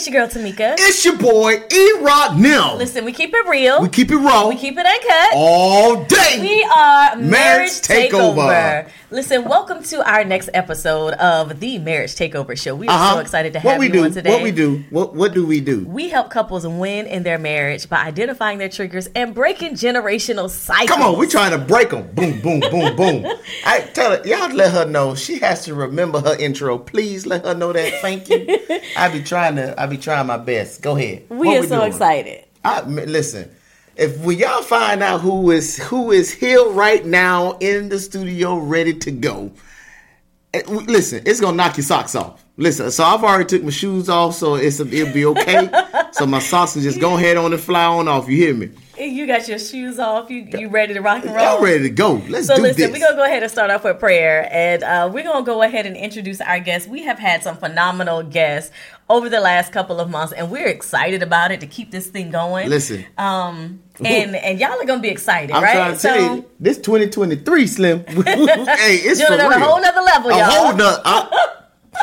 it's your girl Temeka. It's your boy E Rock Nim. Listen, we keep it real. We keep it raw. We keep it uncut. all day. We are Marriage Marriage Takeover. Takeover. Listen, welcome to our next episode of the Marriage Takeover Show. We are Uh-huh. so excited to what have we you do? on today. What we do? What What do we do? We help couples win in their marriage by identifying their triggers and breaking generational cycles. Come on, we're trying to break them. Boom, boom, boom, boom. I tell her, y'all let her know she has to remember her intro. Please let her know that. Thank you. I be trying to. I be trying my best. Go ahead. We What are so doing? excited. I, listen, if we y'all find out who is who is here right now in the studio ready to go, eh, listen, it's gonna knock your socks off. Listen, so I've already took my shoes off, so it's it'll be okay. so my socks can just go ahead on and fly on off. You hear me? You got your shoes off. You you ready to rock and roll? Y'all ready to go? Let's So do listen, this. we're gonna go ahead and start off with prayer, and uh, we're gonna go ahead and introduce our guests. We have had some phenomenal guests over the last couple of months, and we're excited about it to keep this thing going. Listen, um, and and y'all are gonna be excited, I'm right? trying to tell you, this 2023 Slim. hey, it's doing for on real. a whole nother level, a y'all. whole nother,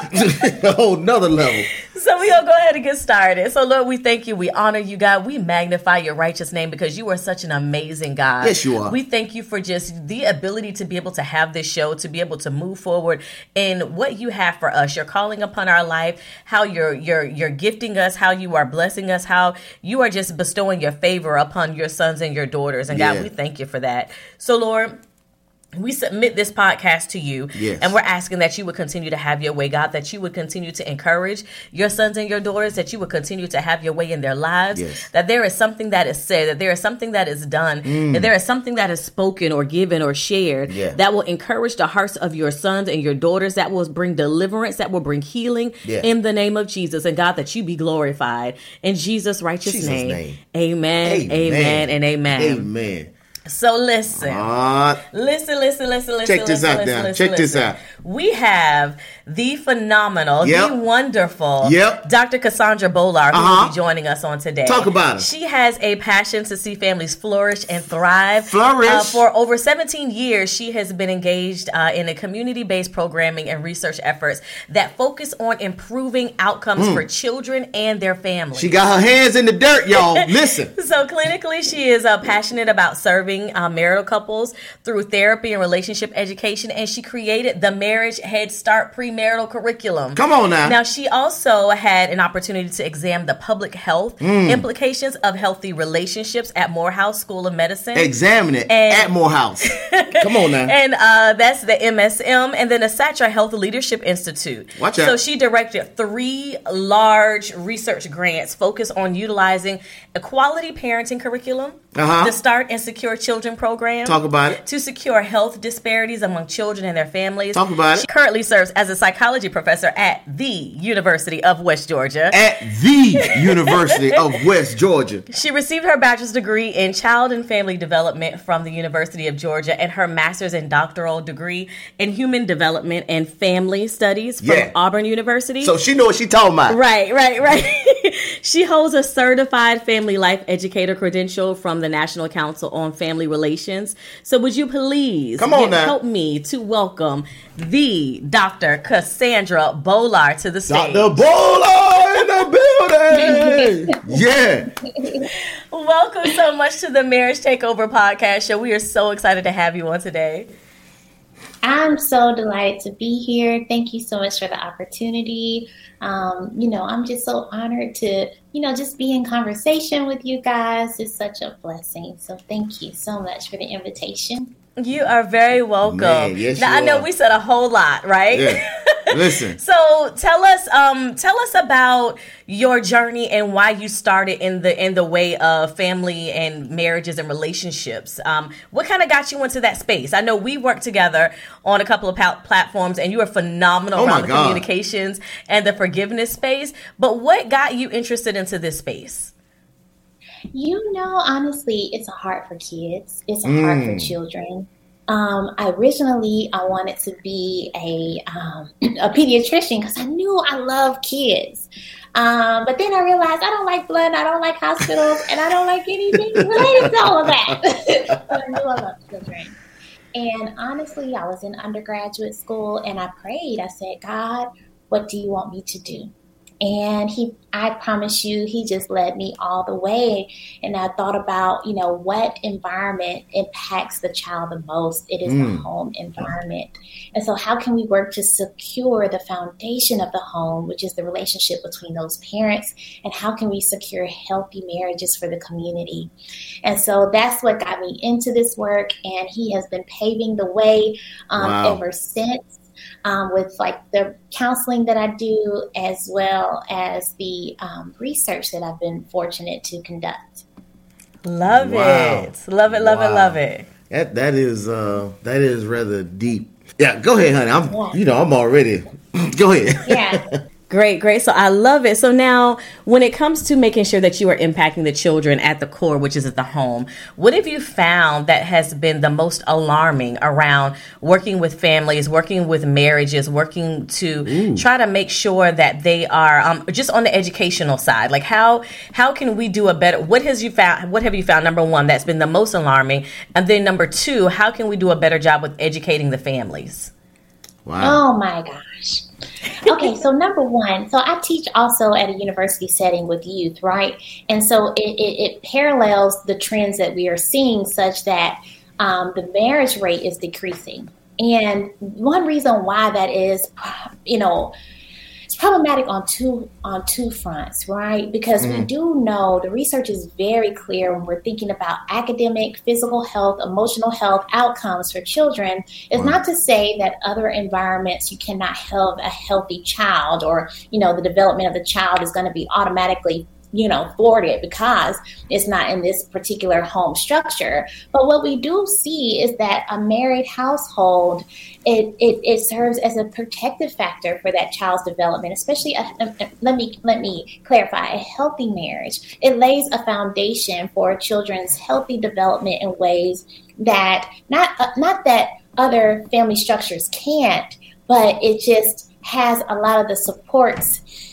a whole nother level. So we gonna go ahead and get started. So Lord, we thank you, we honor you, God. We magnify your righteous name because you are such an amazing God. Yes, you are. We thank you for just the ability to be able to have this show, to be able to move forward in what you have for us. You're calling upon our life, how you're you're you're gifting us, how you are blessing us, how you are just bestowing your favor upon your sons and your daughters. And Yeah. God, we thank you for that. So Lord. We submit this podcast to you, Yes. and we're asking that you would continue to have your way, God, that you would continue to encourage your sons and your daughters, that you would continue to have your way in their lives, Yes. that there is something that is said, that there is something that is done, that there is something that is spoken or given or shared Mm. Yeah. that will encourage the hearts of your sons and your daughters, that will bring deliverance, that will bring healing Yeah. in the name of Jesus. And God, that you be glorified in Jesus' righteous Jesus' name. name. Amen, amen, and amen. Amen. So listen. Ah, Listen, listen, listen, listen. Check this listen, out listen, now. listen, Check this out. We have the phenomenal, Yep. the wonderful, Yep. Dr. Cassandra Bolar, who will Uh-huh. be joining us on today. Talk about it. She has a passion to see families flourish and thrive. Flourish. Uh, for over 17 years, she has been engaged uh, in a community-based programming and research efforts that focus on improving outcomes for children and their families. Mm. she got her hands in the dirt, y'all. Listen. So clinically, she is uh, passionate about serving uh, marital couples through therapy and relationship education, and she created the Marriage Head Start premarital curriculum. Come on now. Now, she also had an opportunity to examine the public health Mm. implications of healthy relationships at Morehouse School of Medicine. Examine it And- at Morehouse. Come on now. And uh, that's the MSM, and then the Satcher Health Leadership Institute. Watch out. So she directed three large research grants focused on utilizing equality parenting curriculum, Uh-huh. the Start and Secure Children program. Talk about it. To secure health disparities among children and their families. Talk about it. She currently serves as a psychology professor at the University of West Georgia. At the University of West Georgia. She received her bachelor's degree in child and family development from the University of Georgia and her master's and doctoral degree in human development and family studies from Yeah. Auburn University. So she know what she talking about. Right, right, right. she holds a certified family life educator credential from the National Council on Family Relations. So would you please Come on get- now. help me to welcome the Dr. Cassandra Bolar to the stage. Dr. Bolar in the building. yeah. Welcome so much to the Marriage Takeover podcast show. We are so excited to have you on today. I'm so delighted to be here. Thank you so much for the opportunity. Um, you know, I'm just so honored to, you know, just be in conversation with you guys. It's such a blessing. So thank you so much for the invitation. You are very welcome. Man, yes, now you I know are. we said a whole lot, right? Yeah. Listen. So tell us, um, tell us about your journey and why you started in the in the way of family and marriages and relationships. Um, what kind of got you into that space? I know we worked together on a couple of pal- platforms, and you were phenomenal Oh around the God. communications and the forgiveness space. But what got you interested into this space? You know, honestly, it's a heart for kids. It's a heart for Mm. children. Um, I originally I wanted to be a um, a pediatrician because I knew I love kids. Um, but then I realized I don't like blood, I don't like hospitals, and I don't like anything related to all of that. but I knew I loved children. And honestly, I was in undergraduate school and I prayed. I said, God, what do you want me to do? And he, I promise you, he just led me all the way. And I thought about, you know, what environment impacts the child the most? It is mm. the home environment. And so, how can we work to secure the foundation of the home, which is the relationship between those parents? And how can we secure healthy marriages for the community? And so, that's what got me into this work. And he has been paving the way um, wow. ever since um, with like the counseling that I do, as well as the um, research that I've been fortunate to conduct. Love wow. it, love it, love wow. it, love it. That that is uh, that is rather deep. Yeah, go ahead, honey. I'm yeah. you know I'm already. go ahead. Yeah. Great, great. So I love it. So now, when it comes to making sure that you are impacting the children at the core, which is at the home, what have you found that has been the most alarming around working with families, working with marriages, working to Ooh. try to make sure that they are um, just on the educational side? Like how how can we do a better? What has you found? What have you found? Number one, that's been the most alarming, and then number two, how can we do a better job with educating the families? Wow. Oh my gosh okay, so number one, so I teach also at a university setting with youth, right? And so it, it, it parallels the trends that we are seeing, such that um, the marriage rate is decreasing. And one reason why that is, you know, problematic on two on two fronts, right? Because mm-hmm. we do know the research is very clear when we're thinking about academic, physical health, emotional health outcomes for children. It's not to say that other environments you cannot have a healthy child or, you know, the development of the child is going to be automatically you know, thwarted because it's not in this particular home structure. But what we do see is that a married household, it, it, it serves as a protective factor for that child's development, especially, a, a, let me, let me clarify, a healthy marriage. It lays a foundation for children's healthy development in ways that, not, uh, not that other family structures can't, but it just has a lot of the supports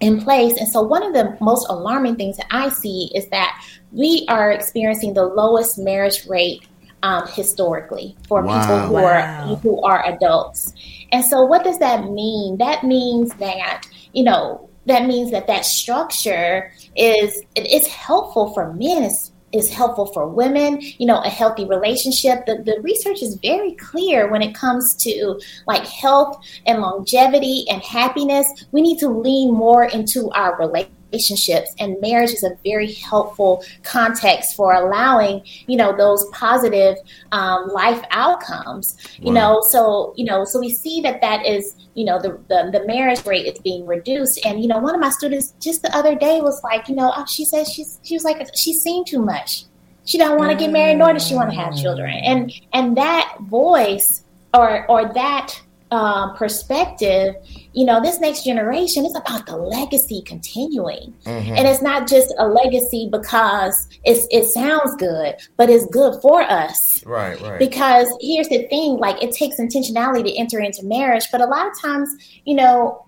in place. And so, one of the most alarming things that I see is that we are experiencing the lowest marriage rate um, historically for wow. people who wow. are who are adults. And so, what does that mean? That means that you know that means that that structure is it is helpful for men is helpful for women, you know, a healthy relationship. The, the research is very clear when it comes to like health and longevity and happiness. We need to lean more into our relationship relationships and marriage is a very helpful context for allowing you know those positive um, life outcomes you wow. know? So you know so we see that that is you know the, the, the marriage rate is being reduced. And you know one of my students just the other day was like you know oh, she says she's she was like she's seen too much. She don't want to get married nor does she want to have children. And and that voice or or that um, perspective, you know, this next generation is about the legacy continuing, mm-hmm. and it's not just a legacy because it's it sounds good, but it's good for us, right? Right. Because here's the thing: like it takes intentionality to enter into marriage, but a lot of times, you know,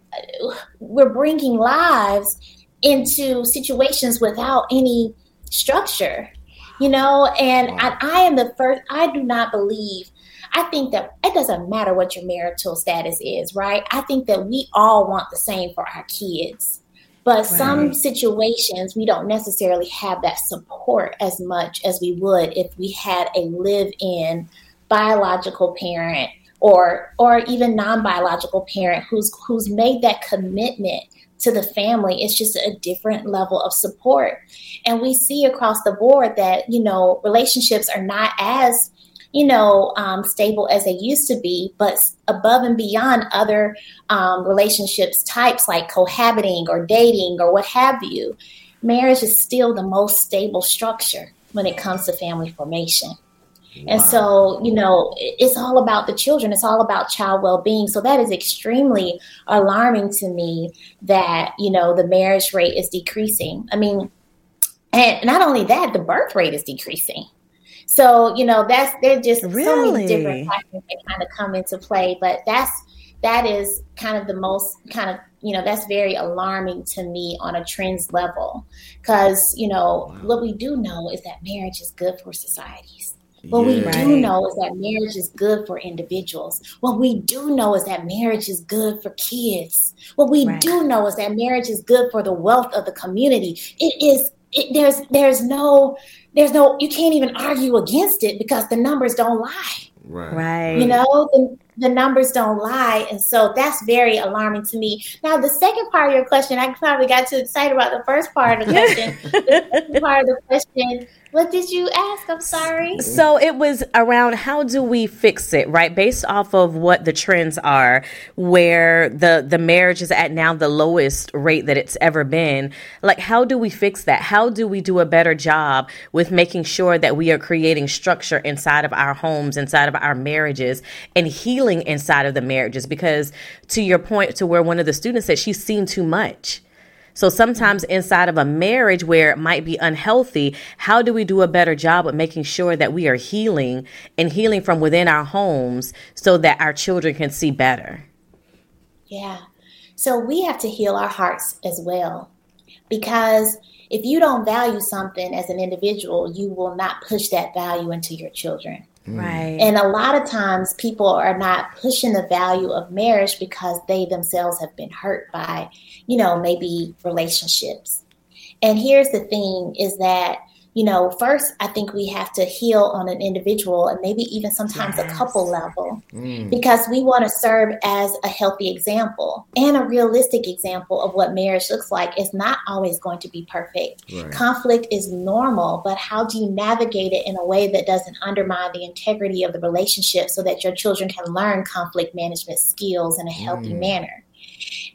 we're bringing lives into situations without any structure you know and I, I, am the first i do not believe I think that it doesn't matter what your marital status is, right? I think that we all want the same for our kids. But right. some situations, we don't necessarily have that support as much as we would if we had a live in biological parent or or even non-biological parent who's who's made that commitment to the family it's just a different level of support and we see across the board that you know relationships are not as you know, um, stable as they used to be, but above and beyond other um, relationships types like cohabiting or dating or what have you, marriage is still the most stable structure when it comes to family formation. Wow. And so, you know, it's all about the children. It's all about child well being. So that is extremely alarming to me that, you know, the marriage rate is decreasing. I mean, and not only that, the birth rate is decreasing. So, you know, that's there's just really? so many different factors that kind of come into play. But that's that is kind of the most kind of you know that's very alarming to me on a trends level because you know wow. what we do know is that marriage is good for societies What we do know is that marriage is good for individuals. What we do know is that marriage is good for kids. What we Right. do know is that marriage is good for the wealth of the community. It is. It, there's there's no there's no you can't even argue against it because the numbers don't lie. Right. Right. You know, the, the numbers don't lie. And so that's very alarming to me. Now, the second part of your question, I probably got too excited about the first part of the question. the second part of the question, what did you ask? I'm sorry. So it was around how do we fix it, right? Based off of what the trends are, where the the marriage is at now the lowest rate that it's ever been. Like how do we fix that? How do we do a better job with making sure that we are creating structure inside of our homes, inside of our marriages, and healing inside of the marriages? Because to your point, to where one of the students said she's seen too much. So sometimes inside of a marriage where it might be unhealthy, how do we do a better job of making sure that we are healing and healing from within our homes so that our children can see better? Yeah. So we have to heal our hearts as well. Because if you don't value something as an individual, you will not push that value into your children. Right. And a lot of times people are not pushing the value of marriage because they themselves have been hurt by, you know, maybe relationships. And here's the thing is that, you know, first, I think we have to heal on an individual and maybe even sometimes a couple level mm. because we want to serve as a healthy example and a realistic example of what marriage looks like. It's not always going to be perfect. Right. Conflict is normal, but how do you navigate it in a way that doesn't undermine the integrity of the relationship so that your children can learn conflict management skills in a healthy mm. manner?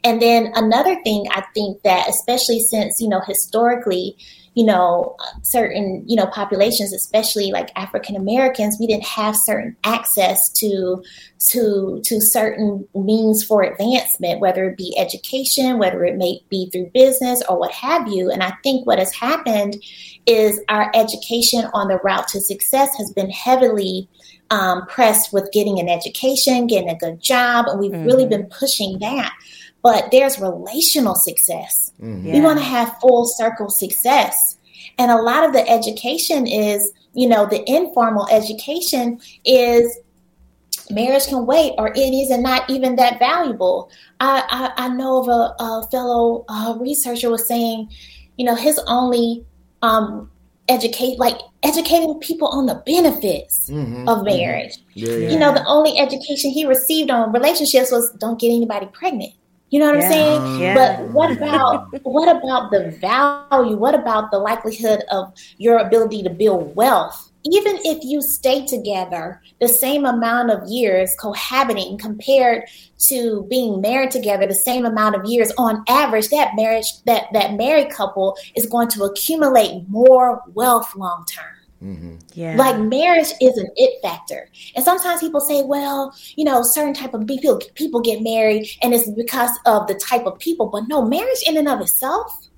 And then another thing I think that, especially since, you know, historically, you know, certain, you know, populations, especially like African Americans, we didn't have certain access to to to certain means for advancement, whether it be education, whether it may be through business or what have you. And I think what has happened is our education on the route to success has been heavily um, pressed with getting an education, getting a good job, and we've really been pushing that. But there's relational success. We want to have full circle success. And a lot of the education is, you know, the informal education is marriage can wait or it is not even that valuable. I, I, I know of a, a fellow uh, researcher was saying, you know, his only um, educate, like educating people on the benefits of marriage. Yeah, yeah. You know, the only education he received on relationships was don't get anybody pregnant. You know what Yeah. I'm saying? Mm-hmm. Yeah. But what about what about the value? What about the likelihood of your ability to build wealth? Even if you stay together the same amount of years cohabiting compared to being married together the same amount of years on average that marriage that that married couple is going to accumulate more wealth long term. Mm-hmm. Yeah. Like marriage is an it factor. And sometimes people say, well, you know, certain type of people people get married and it's because of the type of people. But no, marriage in and of itself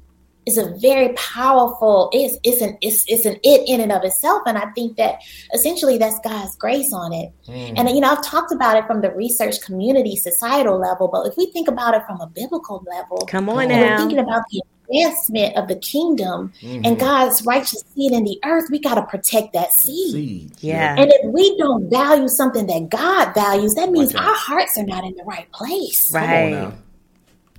is a very powerful, it's it's an it's it's an it in and of itself. And I think that essentially that's God's grace on it. Mm. And you know, I've talked about it from the research community, societal level, but if we think about it from a biblical level, Come on and we're now. thinking about the advancement of the kingdom and mm-hmm. God's righteous seed in the earth, we got to protect that seed. Seed. Yeah. And if we don't value something that God values, that means Watch our hearts are not in the right place. Come on Right.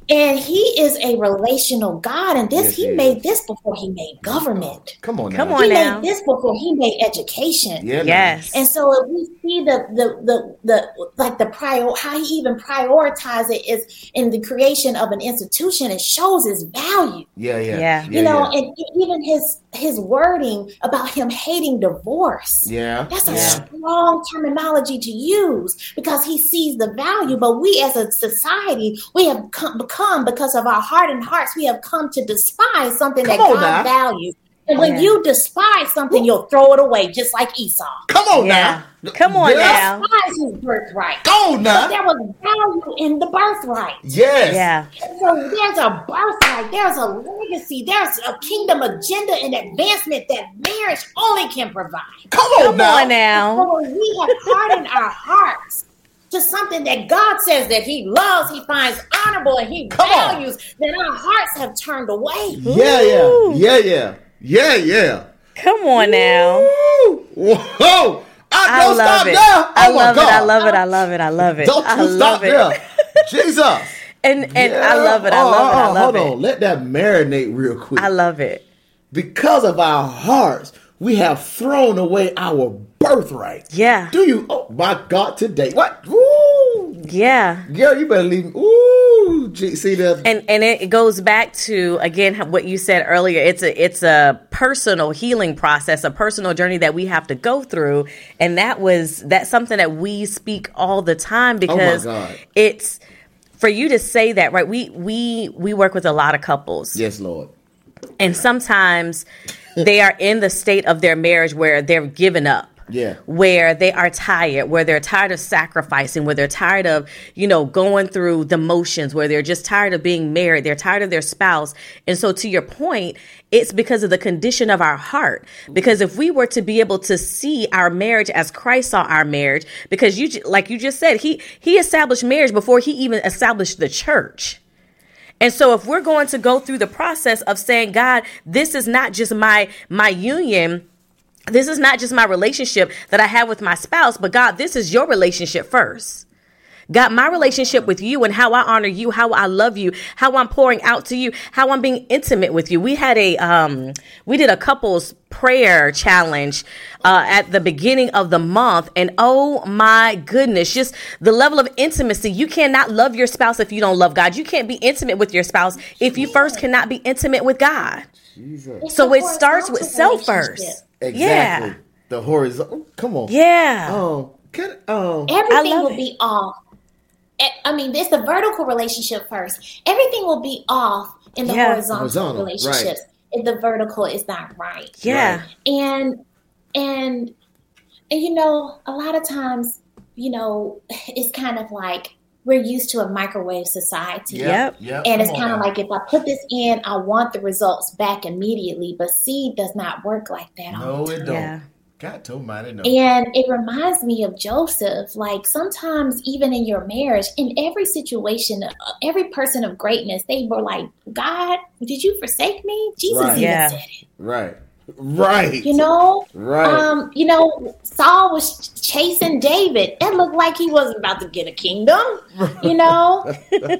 Now. And He is a relational God, and this Yes, He he is. made this before He made government. Come on now. Come on He now. made this before He made education. Yeah. now. Yes. And so if we see the the the, the like the prior how he even prioritize it is in the creation of an institution, it shows his value. Yeah, yeah. Yeah. you know, yeah. and even his his wording about him hating divorce. Yeah. That's a yeah. strong terminology to use because he sees the value. But we as a society, we have come, become, because of our hardened hearts, we have come to despise something Come that God now. values. And when Yeah. you despise something, you'll throw it away, just like Esau. Come on Yeah. now. Come on Yes. now. Despise his birthright. Go on But now. there was value in the birthright. Yes. Yeah. So there's a birthright, there's a legacy, there's a kingdom agenda and advancement that marriage only can provide. Come on Come now. on now. So when we have hardened our hearts to something that God says that He loves, He finds honorable, and He Come on. values, then our hearts have turned away. Yeah, yeah. Ooh. Yeah, yeah. Yeah, yeah. Yeah. Come on now. Woo. Whoa! I, I don't love stop it. there. Oh I love it. I love it. I love it. I love it. Don't I love stop it. Jesus. And and I love it. I Oh, love it. I oh, love Hold it. on. Let that marinate real quick. I love it. because of our hearts, we have thrown away our birthright. Yeah. Do you? Oh my God! Today, what? Ooh, Yeah. girl, you better leave. Ooh, see that? and and it goes back to again what you said earlier it's a it's a personal healing process a personal journey that we have to go through and that was that's something that we speak all the time oh because God. it's for you to say that right we we we work with a lot of couples yes, Lord. and sometimes they are in the state of their marriage where they're given up Yeah. where they are tired where they're tired of sacrificing where they're tired of you know going through the motions where they're just tired of being married they're tired of their spouse. And so to your point it's because of the condition of our heart. Because if we were to be able to see our marriage as Christ saw our marriage because you like you just said he he established marriage before he even established the church. And so if we're going to go through the process of saying, God, this is not just my my union, this is not just my relationship that I have with my spouse, but God, this is your relationship first. God, my relationship with you and how I honor you, how I love you, how I'm pouring out to you, how I'm being intimate with you. We had a um we did a couples prayer challenge uh at the beginning of the month and oh my goodness, just the level of intimacy. You cannot love your spouse if you don't love God. You can't be intimate with your spouse if you first cannot be intimate with God. Jesus. So it starts with self first. Relationship. Exactly. Yeah. The horizontal. Come on. Yeah. Oh, can um. Everything will it. be off. Eh, I mean, there's the vertical relationship first. Everything will be off in the Yeah. horizontal, Horizontal, relationships if the vertical is not right. Yeah. And and and you know, a lot of times, you know, it's kind of like we're used to a microwave society. Yep. Yep. And it's kind of like if I put this in, I want the results back immediately. But seed does not work like that. all No, the it don't. Yeah. God told mine it no. And it reminds me of Joseph. Like sometimes, even in your marriage, in every situation, uh, every person of greatness, they were like, God, did you forsake me? Jesus Right. even Yeah. said it. Right. Right. You know? Right. Um, you know, Saul was chasing David. It looked like he wasn't about to get a kingdom, you know?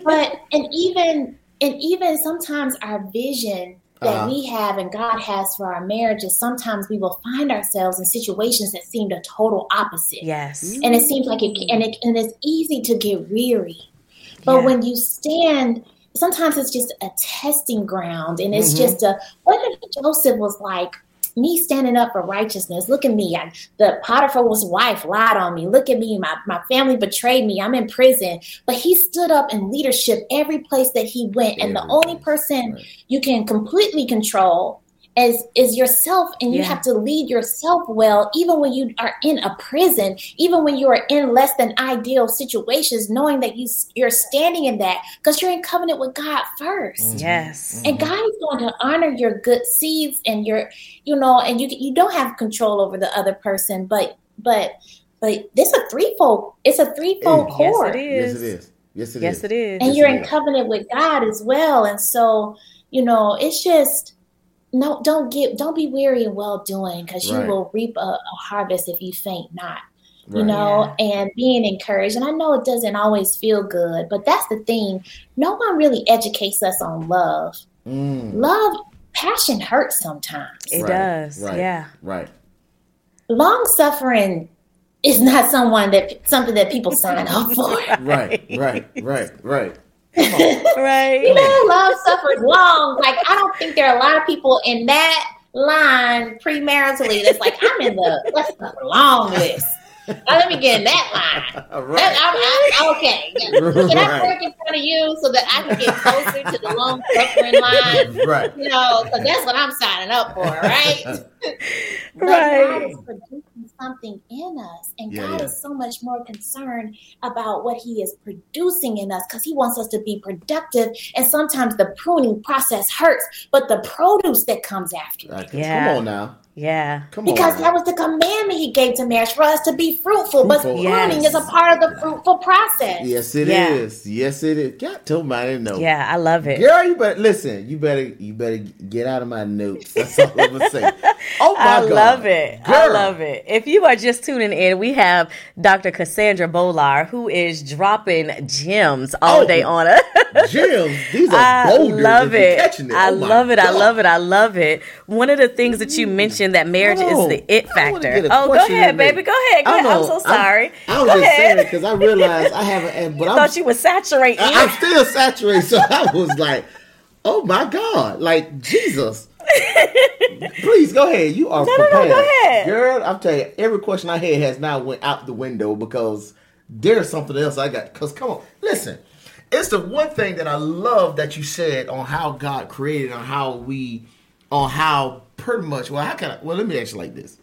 but and even and even sometimes our vision that Uh-huh. we have and God has for our marriages, sometimes we will find ourselves in situations that seem the total opposite. Yes. And it seems like it and it and it's easy to get weary. But Yeah. when you stand sometimes it's just a testing ground and it's Mhm. just a what if Joseph was like me standing up for righteousness. Look at me. I, the Potiphar's wife lied on me. Look at me. My, my family betrayed me. I'm in prison. But he stood up in leadership every place that he went. And the only person you can completely control is is yourself and you Yeah. have to lead yourself well even when you are in a prison even when you are in less than ideal situations knowing that you you're standing in that because you're in covenant with God 1st mm-hmm. Yes. and mm-hmm. God is going to honor your good seeds and your you know and you you don't have control over the other person but but but this a threefold it's a threefold Yes, Yes, cord Yes, it is. Yes, it is. Yes, it is. and Yes, you're in is. covenant with God as well. And so, you know, it's just no, don't get, don't be weary in well doing, because you Right. will reap a, a harvest if you faint not. You Right. know, and being encouraged. And I know it doesn't always feel good, but that's the thing. No one really educates us on love. Mm. Love, passion hurts sometimes. It Right, does. right. Yeah. Right. Long suffering is not someone that something that people sign up for. Right. Right. Right. Right. Right. You know, love suffers long. Like I don't think there are a lot of people in that line premaritally that's like I'm in the what's the long list. Now let me get in that line. That- right. I'm, I'm- okay, can I Right. work in front of you so that I can get closer to the long suffering line? Right. You know, because that's what I'm signing up for, right? Right. God is producing something in us. And Yeah, God yeah. is so much more concerned about what He is producing in us because He wants us to be productive. And sometimes the pruning process hurts, but the produce that comes after it. Like, Yeah. Come on now. Yeah. Come Because on. that was the commandment he gave to marriage for us to be fruitful. But Fruitful. pruning Yes. is a part of the fruitful process. Yes, it is. Yeah. Yes, it is. God told me I didn't know. Yeah, I love it. Girl, you better listen. You better you better get out of my notes. That's all I'm gonna say. Oh my I god, love it. I love it. If you are just tuning in, we have Dr. Cassandra Bolar who is dropping gems all Oh. day on us. Gems. These are I love it. Catching it. I Oh love it. I love it. I love it. One of the things that you mm. mentioned that marriage is the it factor. Oh, go ahead, baby. Go ahead. Go. I'm so sorry. I, was go just saying ahead. because I realized I haven't. and- But I thought you were saturating. I, am still saturated, so I was like, "Oh my god!" Like Jesus. Please go ahead. You are No, no, no, prepared, go ahead. girl. I'm telling you, every question I had has now went out the window because there's something else I got. Because come on, listen. It's the one thing that I love that you said on how God created, on how we, on how pretty much. Well, how can I? Well, let me ask you like this.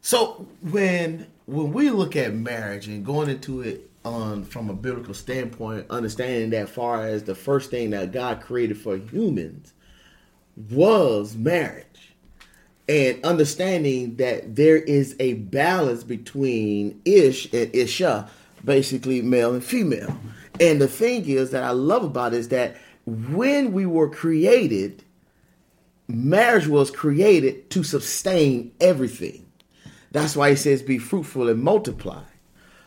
So when when we look at marriage and going into it on from a biblical standpoint, understanding that far as the first thing that God created for humans was marriage. And understanding that there is a balance between ish and isha, basically male and female. And the thing is that I love about it is that when we were created, marriage was created to sustain everything. That's why he says, be fruitful and multiply.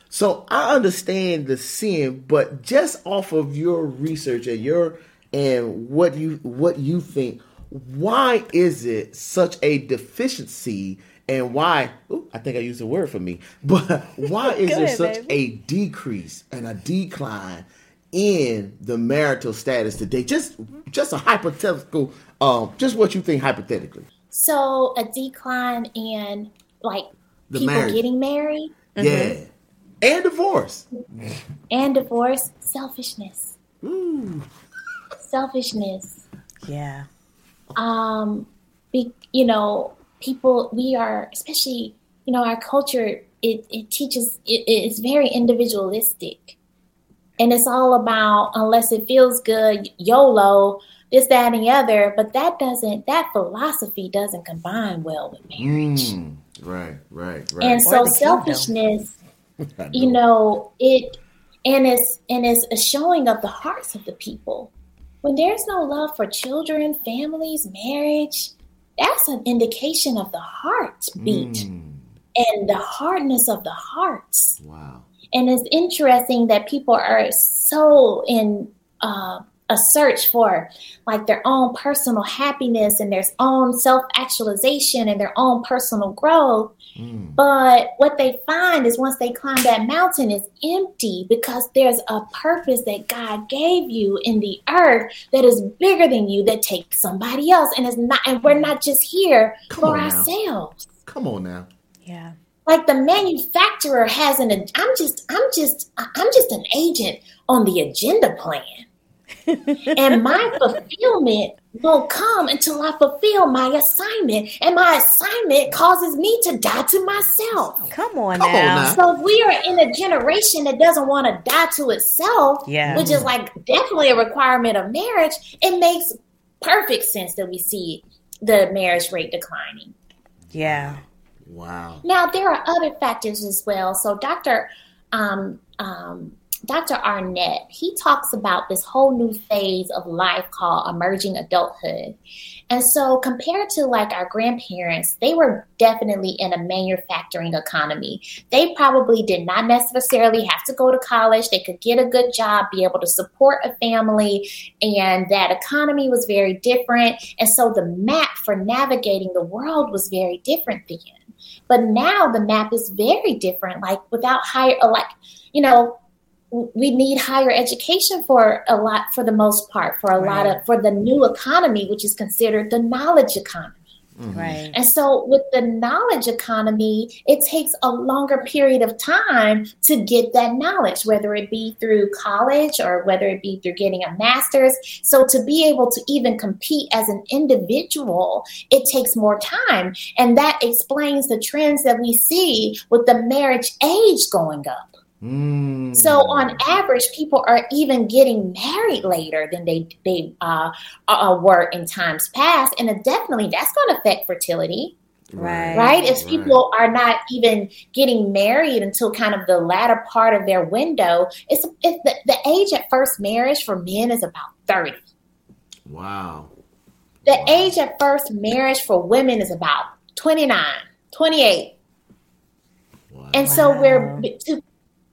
So I understand the sin, but just off of your research and your and what you what you think, why is it such a deficiency and why ooh, I think I used a word for me, but why is there such baby. a decrease and a decline in the marital status today? Just just a hypothetical um just what you think hypothetically. So a decline in like The people marriage. getting married Yeah. And divorce. and divorce, selfishness. Ooh. Selfishness. yeah. um be, you know people we are especially you know our culture it, it teaches it, it's very individualistic and it's all about unless it feels good yolo this that and the other but that doesn't that philosophy doesn't combine well with marriage. Mm, right, right, right. and Or so selfishness I you know. it and it's and it's a showing of the hearts of the people. When there's no love for children families marriage that's an indication of the heartbeat Mm, and the hardness of the hearts. Wow. and it's interesting that people are so in uh, a search for like their own personal happiness and their own self-actualization and their own personal growth Mm, but what they find is once they climb that mountain, it's empty because there's a purpose that God gave you in the earth that is bigger than you that takes somebody else. And it's not and we're not just here Come for on now. ourselves. come on now. Yeah. Like the manufacturer has an I'm just I'm just I'm just an agent on the agenda plan. And my fulfillment won't come until I fulfill my assignment. And my assignment causes me to die to myself. Come on Come on now. now. So if we are in a generation that doesn't want to die to itself, Yeah. which is like definitely a requirement of marriage, it makes perfect sense that we see the marriage rate declining. Yeah. Wow. Now there are other factors as well. So Dr. Um, um, Dr. Arnett, he talks about this whole new phase of life called emerging adulthood. And so compared to like our grandparents, they were definitely in a manufacturing economy. They probably did not necessarily have to go to college. They could get a good job, be able to support a family, and that economy was very different. And so the map for navigating the world was very different then. But now the map is very different. Like without higher, like you know, we need higher education for a lot, for the most part, for a lot of for the new economy, which is considered the knowledge economy. Mm-hmm. Right. And so with the knowledge economy, it takes a longer period of time to get that knowledge, whether it be through college or whether it be through getting a master's. So to be able to even compete as an individual, it takes more time. And that explains the trends that we see with the marriage age going up. Mm. So on average, people are even getting married later than they they uh, uh, were in times past, and definitely that's going to affect fertility. Right. Right. If people are not even getting married until kind of the latter part of their window, it's, it's the, the age at first marriage for men is about 30. Wow. The Wow. age at first marriage for women is about 29, 28. Wow. And so we're to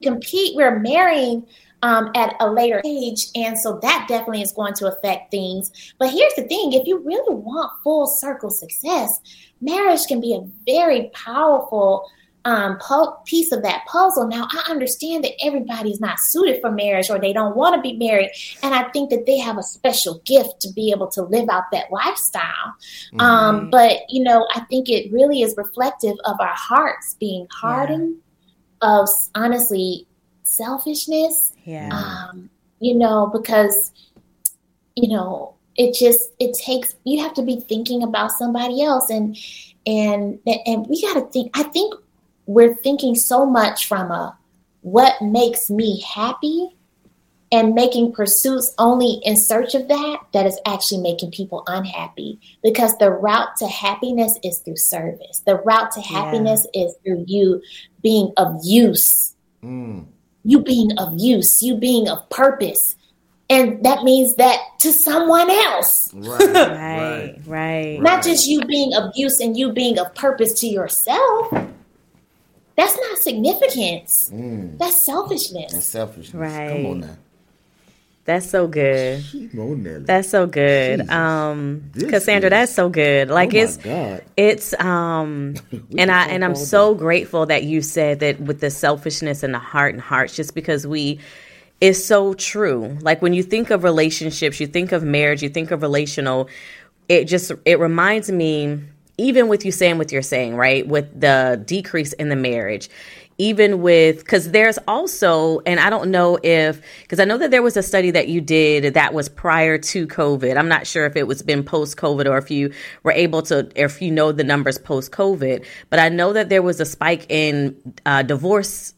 compete, we're marrying um, at a later age. And so that definitely is going to affect things. But here's the thing if you really want full circle success, marriage can be a very powerful um, piece of that puzzle. Now, I understand that everybody's not suited for marriage or they don't want to be married. And I think that they have a special gift to be able to live out that lifestyle. Mm-hmm. Um, but, you know, I think it really is reflective of our hearts being hardened, of honestly selfishness Yeah. um, you know, because you know it just it takes you have to be thinking about somebody else, and and and we got to think. I think we're thinking so much from a what makes me happy and making pursuits only in search of that that is actually making people unhappy because the route to happiness is through service the route to Yeah. happiness is through you being of use Mm. you being of use, you being of purpose. And that means that to someone else, Right. Right. Right. not just you being of use and you being of purpose to yourself. That's not significance. Mm. That's selfishness. That's selfishness. Right. Come on now. That's so good. Come on, Nelly. That's so good. Jesus. Um Cassandra, is- that's so good. Like oh it's God. it's um and I and I'm so day. grateful that you said that with the selfishness and the heart and hearts just because we it's so true. Like when you think of relationships, you think of marriage, you think of relational, it just it reminds me even with you saying what you're saying, right? With the decrease in the marriage, even with because there's also, and I don't know if because I know that there was a study that you did that was prior to COVID. I'm not sure if it was been post COVID or if you were able to, if you know the numbers post COVID, but I know that there was a spike in uh, divorce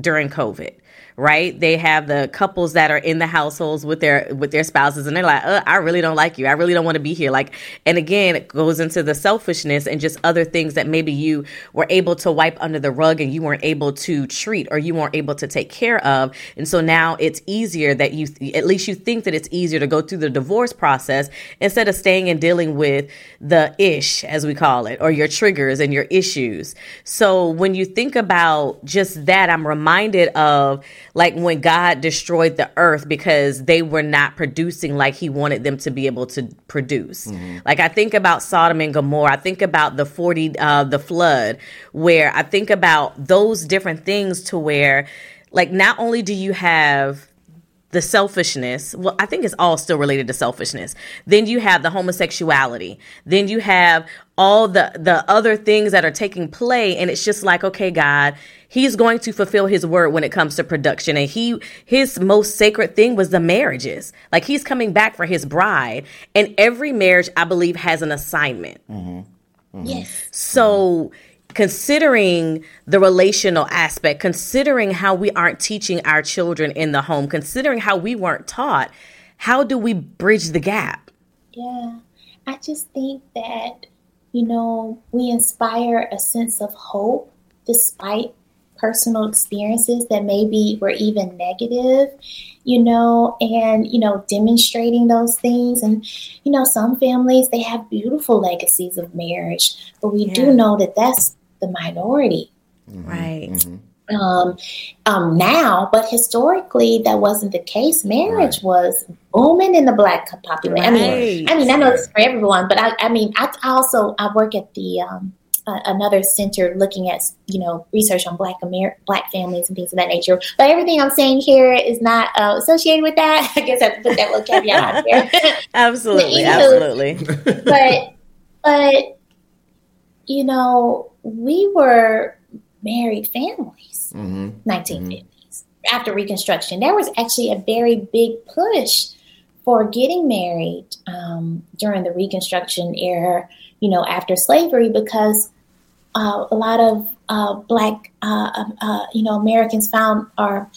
during COVID. Right? They have the couples that are in the households with their with their spouses and they're like, uh, I really don't like you. I really don't want to be here. Like and again, it goes into the selfishness and just other things that maybe you were able to wipe under the rug and you weren't able to treat or you weren't able to take care of. And so now it's easier that you at least you think that it's easier to go through the divorce process instead of staying and dealing with the ish as we call it or your triggers and your issues. So when you think about just that, I'm reminded of like when God destroyed the earth because they were not producing like he wanted them to be able to produce. Like I think about Sodom and Gomorrah. I think about the 40 uh the flood where I think about those different things to where like not only do you have the selfishness well i think it's all still related to selfishness. Then you have the homosexuality. Then you have all the the other things that are taking play and it's just like okay god he's going to fulfill his word when it comes to production. And he his most sacred thing was the marriages. Like he's coming back for his bride and every marriage i believe has an assignment. Mm-hmm. Mm-hmm. Yes. so, considering the relational aspect, considering how we aren't teaching our children in the home, considering how we weren't taught, how do we bridge the gap? Yeah. I just think that, you know, we inspire a sense of hope despite personal experiences that maybe were even negative, you know, and, you know, demonstrating those things. And, you know, some families, they have beautiful legacies of marriage, but we Yeah. do know that that's the minority. Right. um, um, now, but historically that wasn't the case. Marriage was booming in the black population. I mean, I mean, I know it's for everyone, but I, I mean, I, I also I work at the um, uh, another center looking at you know research on black Amer- black families and things of that nature. But everything I'm saying here is not uh, associated with that. I guess I have to put that little caveat out there. Absolutely. Absolutely. but but you know, we were married families, Mm-hmm. 1950s. After Reconstruction, there was actually a very big push for getting married um, during the Reconstruction era, you know, after slavery, because uh, a lot of uh, Black, uh, um, uh, you know, Americans found or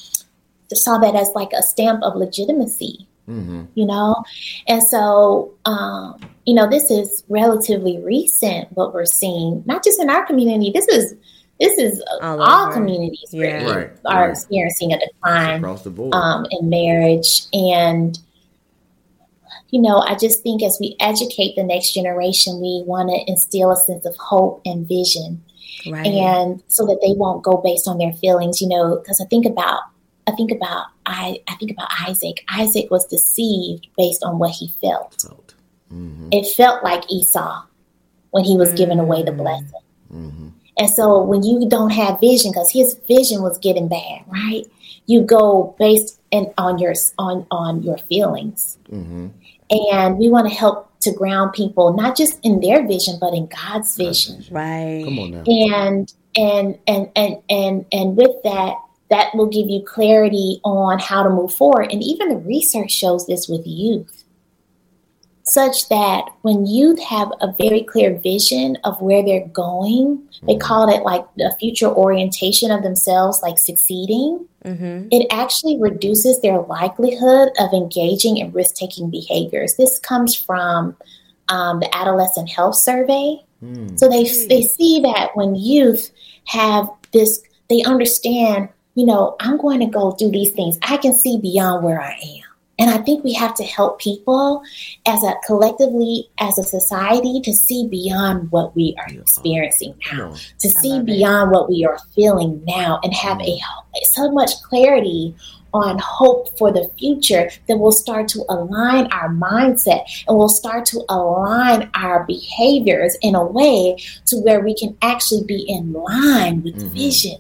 saw that as like a stamp of legitimacy Mm-hmm. you know and so um you know this is relatively recent what we're seeing not just in our community this is this is All all, communities Yeah. Right, are right. experiencing a decline Across the board. um, in marriage and you know i just think as we educate the next generation we want to instill a sense of hope and vision Right. and so that they won't go based on their feelings you know because i think about i think about i i think about isaac isaac was deceived based on what he felt Felt. Mm-hmm. it felt like esau when he was giving away the blessing. And so when you don't have vision because his vision was getting bad right? You go based in, on your on on your feelings. Mm-hmm. and we want to help to ground people not just in their vision but in god's vision. Right. Come on now. and and and and and and with that that will give you clarity on how to move forward. And even the research shows this with youth such that when youth have a very clear vision of where they're going they call it like the future orientation of themselves like succeeding Mm-hmm. it actually reduces their likelihood of engaging in risk-taking behaviors this comes from um, the adolescent health survey Mm. so they they see that when youth have this, they understand. You know, I'm going to go do these things. I can see beyond where I am, and I think we have to help people as a collectively as a society to see beyond what we are experiencing now, on. to see love it. beyond what we are feeling now, and have a so much clarity on hope for the future that will start to align our mindset and will start to align our behaviors in a way to where we can actually be in line with Mhm. vision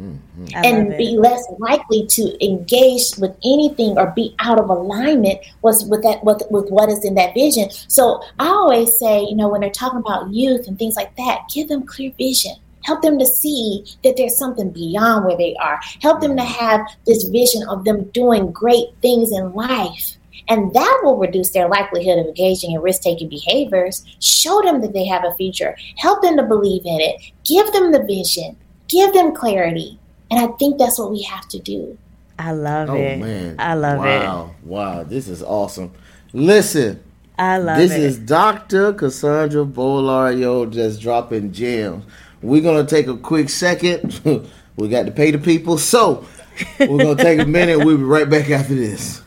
Mm-hmm. And be it. less likely to engage with anything or be out of alignment was with that with, with what is in that vision. So i always say you know when they're talking about youth and things like that give them clear vision. Help them to see that there's something beyond where they are. Help them to have this vision of them doing great things in life. And that will reduce their likelihood of engaging in risk-taking behaviors. Show them that they have a future. Help them to believe in it. Give them the vision give them clarity and i think that's what we have to do I love Oh it. man. I love it. wow. Wow. This is awesome. Listen. I love it. this is Dr. Cassandra Bolario just dropping gems. We're gonna take a quick second. we got to pay the people, so we're gonna take a minute. We'll be right back after this.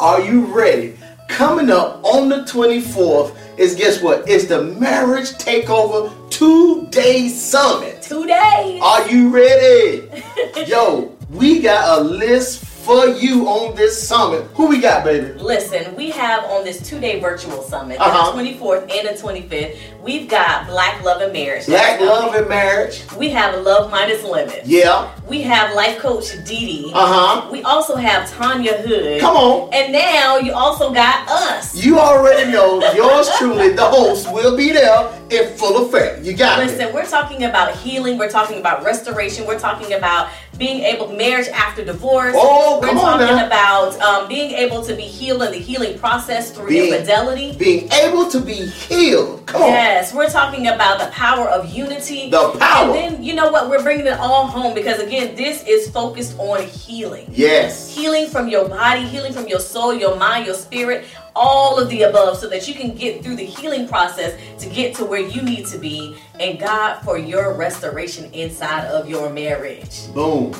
Are you ready? Coming up on the 24th is guess what? It's the Marriage Takeover Two Day Summit. Two days. Are you ready? Yo, we got a list for you on this summit. Who we got, baby? Listen, we have on this two-day virtual summit, Uh-huh. on the 24th and the 25th, we've got Black Love and Marriage. Black love and marriage. We have Love Minus Limits. Yeah. We have life coach Dee Dee. Uh huh. We also have Tanya Hood. Come on. And now you also got us. You already know yours truly, the host, will be there in full effect. You got it. Listen, we're talking about healing. We're talking about restoration. We're talking about being able marriage after divorce. Oh, we're come on talking about um, being able to be healed in the healing process through Being- infidelity. Being able to be healed. Come on. Yes, we're talking about the power of unity. The power. And then you know what? We're bringing it all home because again, this is focused on healing. Yes. Healing from your body, healing from your soul, your mind, your spirit, all of the above, so that you can get through the healing process to get to where you need to be. And God for your restoration inside of your marriage. Boom.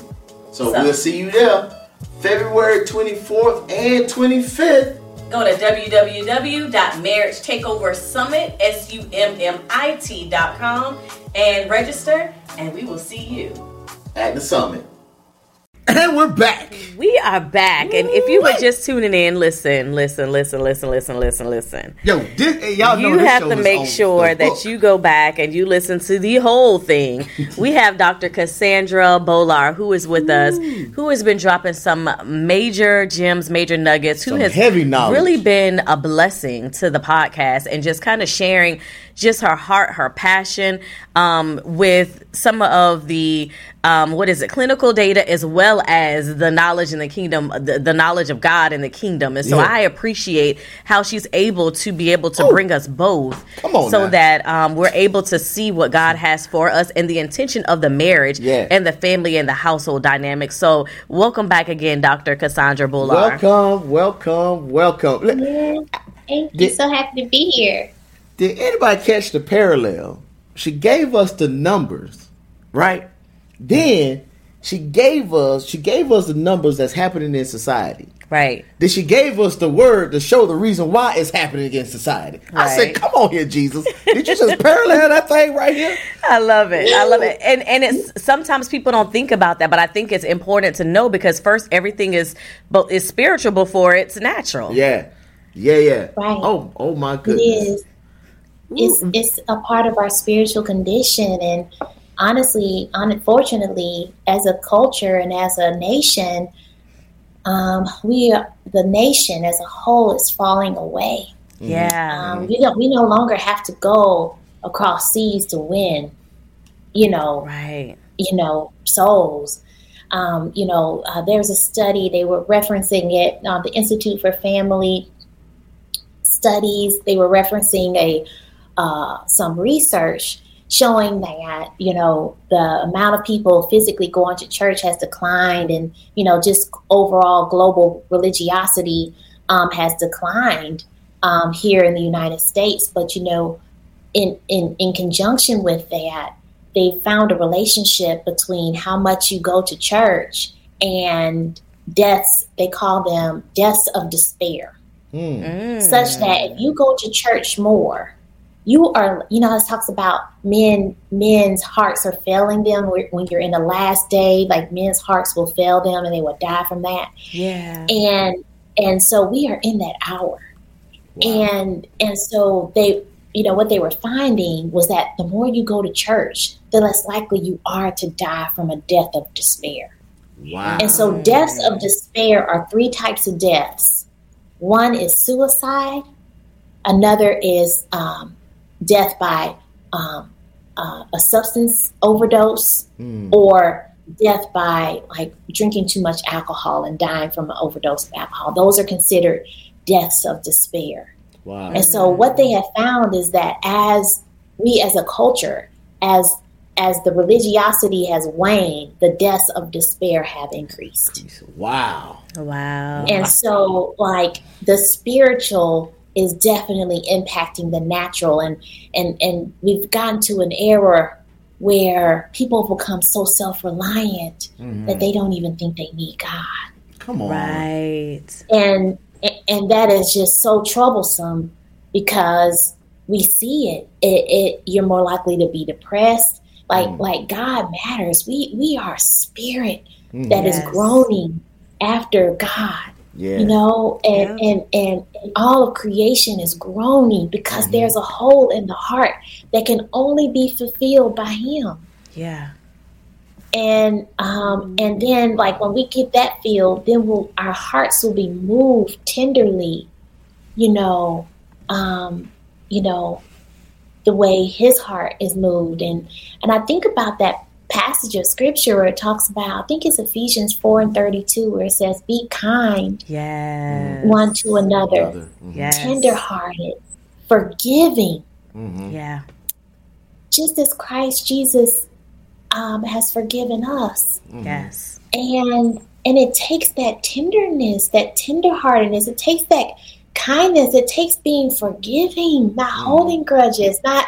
So, So- we'll see you there February 24th and 25th. Go to www.marriagetakeoversummit, S-U-M-M-I-T.com and register, and we will see you. at the summit. And we're back. We are back, and if you were just tuning in, listen, listen, listen, listen, listen, listen, listen. Yo, this, y'all know You have to make sure that you go back and you listen to the whole thing. we have Dr. Cassandra Bolar, who is with us, who has been dropping some major gems, major nuggets, who Some has heavy knowledge. really been a blessing to the podcast and just kind of sharing just her heart, her passion um, with some of the um, what is it, clinical data as well as the knowledge in the kingdom, the, the knowledge of God in the kingdom. And so Yeah. I appreciate how she's able to be able to Oh. bring us both Come on so now. that um, we're able to see what God has for us and the intention of the marriage Yeah. and the family and the household dynamic. So welcome back again, Dr. Cassandra Bolar. Welcome, welcome, welcome. Look, Yeah, thank you. Did- So happy to be here. Did anybody catch the parallel? She gave us the numbers, right? Then she gave us she gave us the numbers that's happening in society. Right. Then she gave us the word to show the reason why it's happening in society. I said, "Come on here, Jesus! Did you just parallel that thing right here?" I love it. I love it. And and it's sometimes people don't think about that, but I think it's important to know because first everything is but is spiritual before it's natural. Yeah, yeah, yeah. Right. Oh, oh my It goodness. is. It's it's a part of our spiritual condition, and honestly, unfortunately, as a culture and as a nation, um, we are, the nation as a whole is falling away. Yeah. Um, we don't we no longer have to go across seas to win. You know, right. you know, souls. Um, you know, uh, there's a study, they were referencing it, uh, the Institute for Family Studies, they were referencing a uh, some research showing that, you know, the amount of people physically going to church has declined and, you know, just overall global religiosity um, has declined um, here in the United States. But, you know, in, in, in conjunction with that, they found a relationship between how much you go to church and deaths, they call them deaths of despair, Mm. Mm. such that if you go to church more, you are, you know, it talks about men, men's hearts are failing them when when you're in the last day, like men's hearts will fail them and they will die from that. Yeah. And, and so we are in that hour and and so they you know what they were finding was that the more you go to church the less likely you are to die from a death of despair Wow. and so deaths of despair are three types of deaths one is suicide another is um, death by um, uh, a substance overdose Mm. or death by like drinking too much alcohol and dying from an overdose of alcohol those are considered deaths of despair Wow. and so what they have found is that as we as a culture, as as the religiosity has waned, the deaths of despair have increased. Wow. Wow. And so like the spiritual is definitely impacting the natural and and and we've gotten to an era where people have become so self-reliant that they don't even think they need God Come on. Right. and and that is just so troublesome because we see it. It, it you're more likely to be depressed. Like Mm. like God matters. We we are a spirit that is Yes. groaning after God. Yeah. You know, and, and and and all of creation is groaning because there's a hole in the heart that can only be fulfilled by Him. Yeah. and um, and then like when we get that feel, then we'll, our hearts will be moved tenderly, you know, um, you know, the way His heart is moved, and and I think about that passage of scripture where it talks about, I think it's Ephesians four and thirty two, where it says, "Be kind Yes. one to another, Brother. Mhm. Yes. tenderhearted, forgiving." Mhm. Yeah. just as Christ Jesus um, has forgiven us. Yes. And and it takes that tenderness, that tenderheartedness, it takes that kindness, it takes being forgiving, not holding grudges, not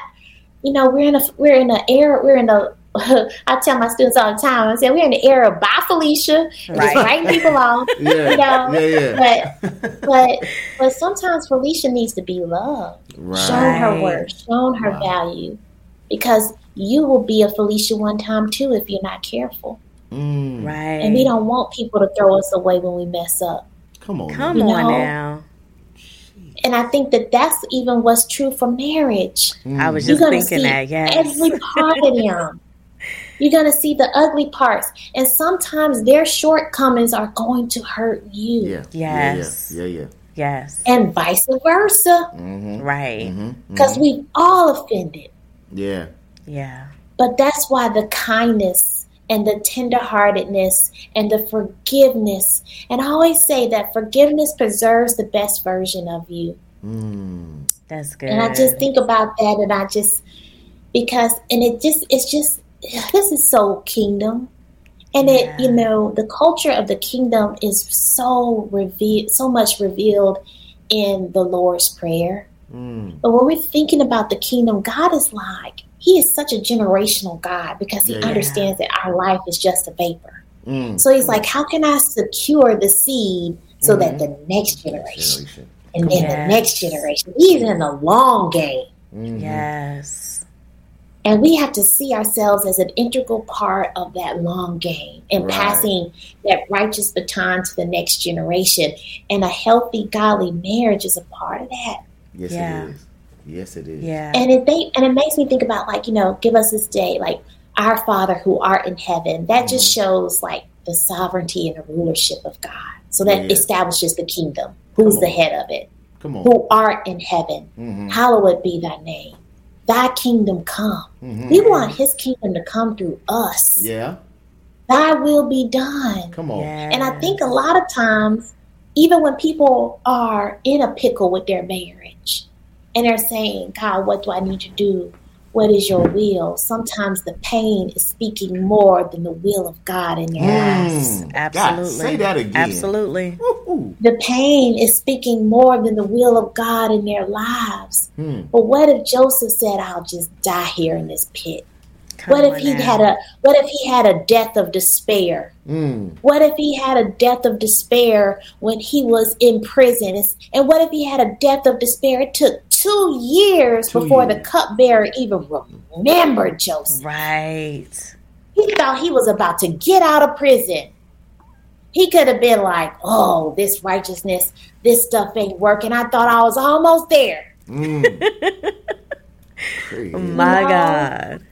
you know, we're in a we're in an era we're in a I tell my students all the time, I say we're in the era of bye Felicia, and just Right. writing people off. Yeah. You know, yeah. Yeah. But but but sometimes Felicia needs to be loved Right. shown her worth, shown her Wow. value, because you will be a Felicia one time too if you're not careful. Mm. Right. And we don't want people to throw us away when we mess up. Come on. Come You on know? now. And I think that that's even what's true for marriage. I was You're just thinking see that. Yes. every part of them. You're gonna see the ugly parts, and sometimes their shortcomings are going to hurt you, Yeah. Yes. Yeah. Yeah. Yeah. yes. and vice versa, Mm-hmm. Right. Mm-hmm. because we've all offended. Yeah. Yeah. But that's why the kindness and the tenderheartedness and the forgiveness, and I always say that forgiveness preserves the best version of you. Mm. That's good. And I just think about that, and I just because, and it just, it's just, this is so kingdom, and it, you know, the culture of the kingdom is so revealed, so much revealed in the Lord's prayer. Mm. But when we're thinking about the kingdom, God is like, He is such a generational God because He Yeah, yeah. understands that our life is just a vapor. Mm. So He's like, how can I secure the seed so that the next generation Generation. and then Yes. the next generation, He's in the long game. Mhm. Yes. And we have to see ourselves as an integral part of that long game and Right. passing that righteous baton to the next generation. And a healthy, godly marriage is a part of that. Yes, Yeah. it is. Yes, it is. Yeah. And it they and it makes me think about like, you know, give us this day, like our Father who art in heaven. That just shows like the sovereignty and the rulership of God. So that Yeah. establishes the kingdom. Who's the head of it? Come on. Who art in heaven. Mhm. Hallowed be thy name. Thy kingdom come. Mhm. We want his kingdom to come through us. Yeah. Thy will be done. Come on. And I think a lot of times, even when people are in a pickle with their marriage and they're saying, God, what do I need to do? What is your will? Sometimes the pain is speaking more than the will of God in their lives. Mm. Absolutely. God, say that again. Absolutely. Woo-hoo. The pain is speaking more than the will of God in their lives. Hmm. But what if Joseph said, I'll just die here in this pit? Come What if he now. had a what if he had a death of despair? Mm. What if he had a death of despair when he was in prison? And what if he had a death of despair? It took two years Two before the cupbearer even remembered Joseph. Right. He thought he was about to get out of prison. He could have been like, oh, this righteousness, this stuff ain't working. I thought I was almost there. Mm. My No. God.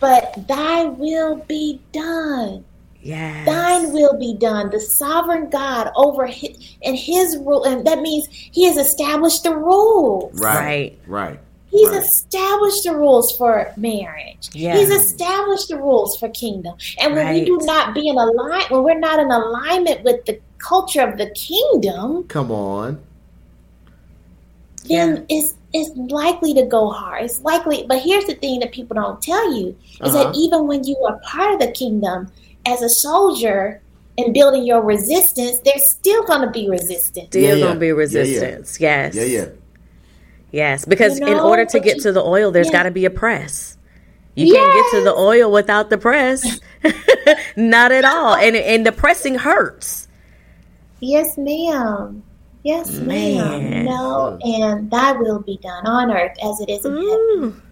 But thy will be done. Yes. Thine will be done. The sovereign God over his, and his rule, and that means He has established the rules. Right. Right. He's Right. established the rules for marriage. Yeah. He's established the rules for kingdom. And when we do not be in alignment, when we're not in alignment with the culture of the kingdom, Come on. then it's it's likely to go hard. It's likely, but here's the thing that people don't tell you is Uh-huh. that even when you are part of the kingdom, as a soldier and building your resistance, there's still going to be resistance. Still Yeah, yeah. gonna be Yeah, yeah. resistance. Yes. Yeah. Yeah. Yes. Because You in order to get you- to the oil, there's yeah. got to be a press. You can't get to the oil without the press. Not at all. And and the pressing hurts. Yes, ma'am. Yes, ma'am. No, and thy will be done on earth as it is in mm. heaven.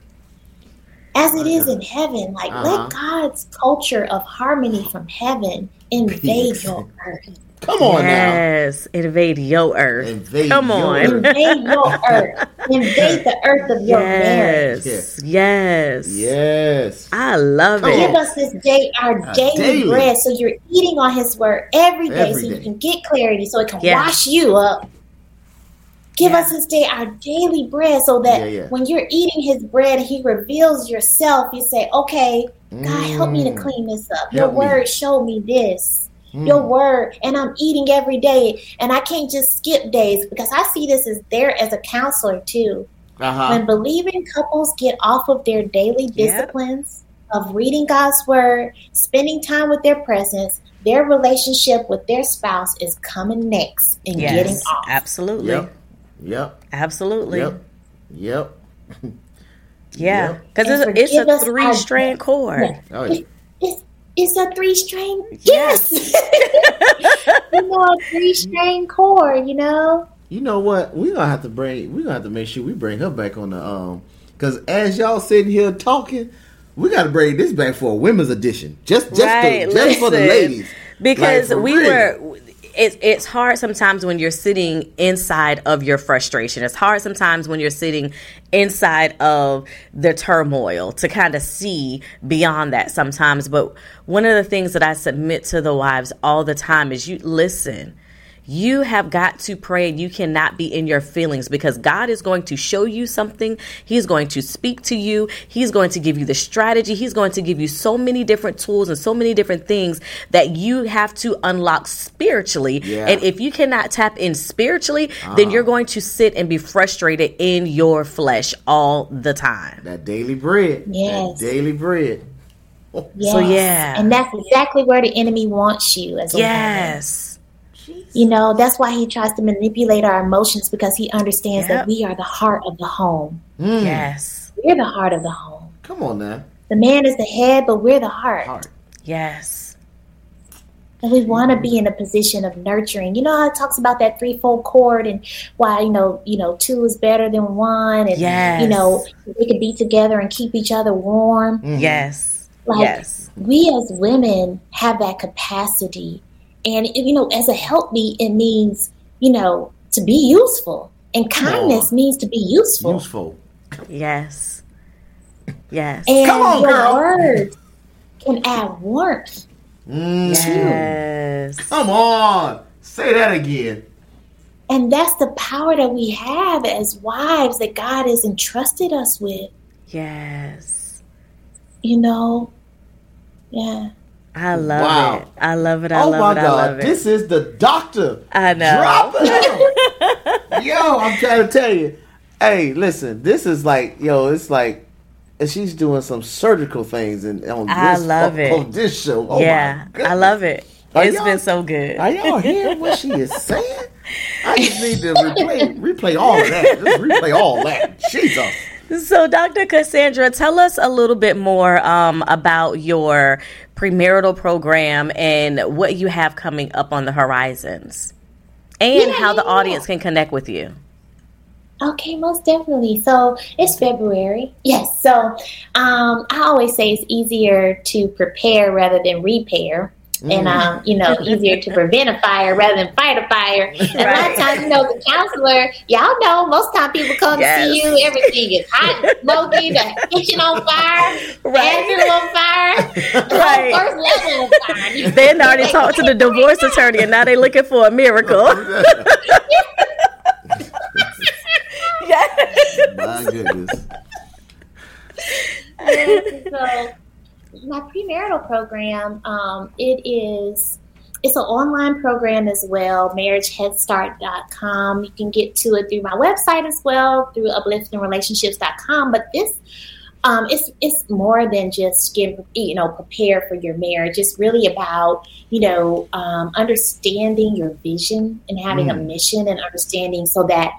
Ooh. As it is in heaven. Like Uh-huh. let God's culture of harmony from heaven invade your earth. Come on yes. Invade your earth. Invade Come your on. earth. Invade your earth. Invade the earth of your marriage. Yes. Yes. Yes. I love Come it. Give us this day our Uh, daily, daily. bread. So you're eating on His word every day, Every so day. you can get clarity, so it can Yeah. wash you up. Give Yeah. us this day our daily bread, so that Yeah, yeah. when you're eating His bread, He reveals yourself. You say, "Okay, God, help me to Mm. clean this up. Your Help me. word showed me this." Mm. Your word, and I'm eating every day, and I can't just skip days because I see this as there as a counselor too Uh-huh. when believing couples get off of their daily Yep. disciplines of reading God's word, spending time with their presence, their relationship with their spouse is coming next and getting off. Absolutely. Yep. Yep. Absolutely. Yep. Yep. Yeah. Because And it's, it's forgive a three strand cord. Yeah. Oh, yeah. It's, it's a three string. Yes. Yes. you know, a three string cord, you know? You know what? We're gonna have to bring. We're gonna have to make sure we bring her back on the um. Because as y'all sitting here talking, we got to bring this back for a women's edition, just just, Right, to, just for the ladies, because Like, for we real. were it's it's hard sometimes when you're sitting inside of your frustration. It's hard sometimes when you're sitting inside of the turmoil to kind of see beyond that sometimes. But one of the things that i submit to the wives all the time is you listen you have got to pray and you cannot be in your feelings because God is going to show you something. He's going to speak to you. He's going to give you the strategy. He's going to give you so many different tools and so many different things that you have to unlock spiritually. Yeah. And if you cannot tap in spiritually, then you're uh-huh. going to sit and be frustrated in your flesh all the time. that daily bread. Yes. That daily bread. Yes. So, yeah. And that's exactly where the enemy wants you as a woman. You know, that's why he tries to manipulate our emotions because he understands Yep. that we are the heart of the home. Mm. Yes. We're the heart of the home. Come on now, The man is the head, but we're the heart. heart. Yes. And we want to be in a position of nurturing. You know how it talks about that threefold cord and why you know you know two is better than one, and Yes. you know we could be together and keep each other warm. Yes. Like yes. we as women have that capacity, and you know as a help me, it means you know to be useful, and kindness on. means to be useful. Useful. Yes. Yes. And Come on, your girl. words can add warmth. Mm. Yes. Come on, say that again. And that's the power that we have as wives that God has entrusted us with. Yes. you know yeah I love Wow. it. I love it. I oh love my it. God, this is the doctor. I know. Drop it out. yo, I'm trying to tell you. Hey, listen, this is like, yo, it's like and she's doing some surgical things and on I this love it. on this show. Oh yeah. I love it. Are It's been so good. Are y'all hearing what she is saying? I just need to replay replay all of that. Just replay all that. Jesus. So, Dr. Cassandra, tell us a little bit more um, about your premarital program and what you have coming up on the horizons, and Yeah, how the yeah, audience can connect with you. okay most definitely so it's february yes so um i always say it's easier to prepare rather than repair and um, you know, easier to prevent a fire rather than fight a fire. And a lot of times, you know, the counselor, y'all know, most time people come Yes. see you, everything is hot, smoky, the kitchen on fire, Right. bathroom on fire, Right. whole first level on fire. They had already talked to the divorce attorney, and now they're looking for a miracle. yes. My goodness. so my premarital program um, it is it's an online program as well marriageheadstart.com you can get to it through my website as well through upliftingrelationships.com but this um, it's it's more than just getting you know prepared for your marriage. It's really about you know um, understanding your vision and having a Mm. mission and understanding so that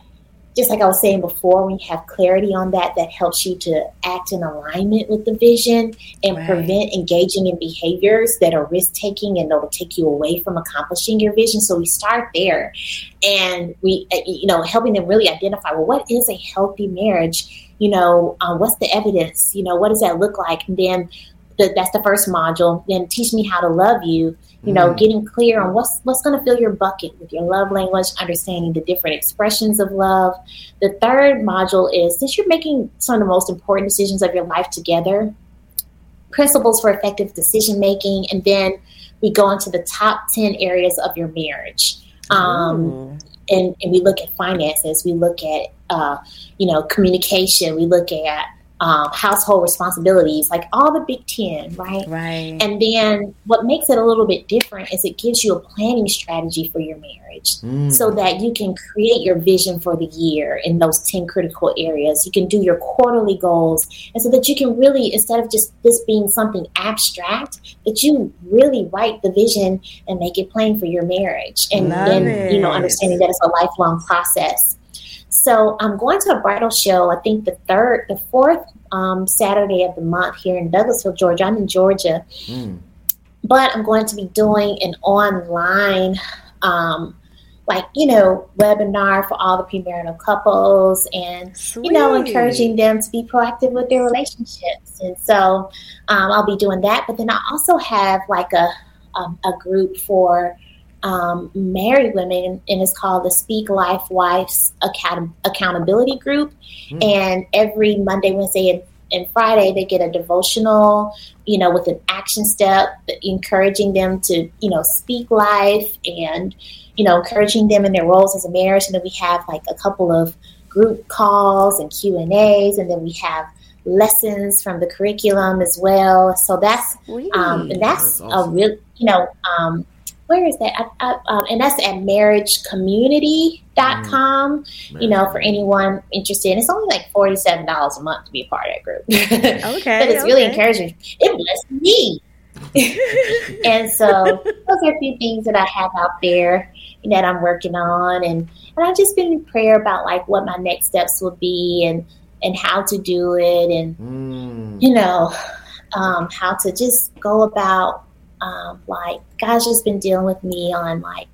just like I was saying before, when you have clarity on that, that helps you to act in alignment with the vision and Right. prevent engaging in behaviors that are risk taking and that will take you away from accomplishing your vision. So we start there, and we, uh, you know, helping them really identify well, what is a healthy marriage? You know, um, what's the evidence? You know, what does that look like? And then the, that's the first module. Then teach me how to love you. You know, Mm. getting clear on what's what's going to fill your bucket with your love language, understanding the different expressions of love. The third module is since you're making some of the most important decisions of your life together, principles for effective decision making, and then we go into the top ten areas of your marriage. Um, and, and we look at finances, we look at uh, you know communication, we look at um, household responsibilities, like all the Big Ten, right? right. And then what makes it a little bit different is it gives you a planning strategy for your marriage Mm. so that you can create your vision for the year in those 10 critical areas. You can do your quarterly goals, and so that you can really, instead of just this being something abstract, that you really write the vision and make it plain for your marriage. And Love then, you know, understanding that it's a lifelong process. So I'm going to a bridal show, I think the third, the fourth um, Saturday of the month here in Douglasville, Georgia. I'm in Georgia Mm. but I'm going to be doing an online um, like you know webinar for all the premarital couples and Sweet. you know encouraging them to be proactive with their relationships and so um, i'll be doing that but then i also have like a um, a group for um, married women and it's called the speak life wives Account- accountability group mm. and every monday wednesday and and Friday they get a devotional, you know, with an action step, encouraging them to, you know, speak life and, you know, encouraging them in their roles as a marriage. And then we have like a couple of group calls and Q and A's, and then we have lessons from the curriculum as well. So that's um, that's, that's awesome. a real, you know, um, where is that? I, I, um, and that's at marriagecommunity.com, mm. you know, for anyone interested. And it's only like $47 a month to be a part of that group. okay. but it's really encouraging. It blessed me. and so those are a few things that I have out there that I'm working on. And, and I've just been in prayer about like what my next steps will be and, and how to do it and, mm. you know, um, how to just go about um, like God's just been dealing with me on like,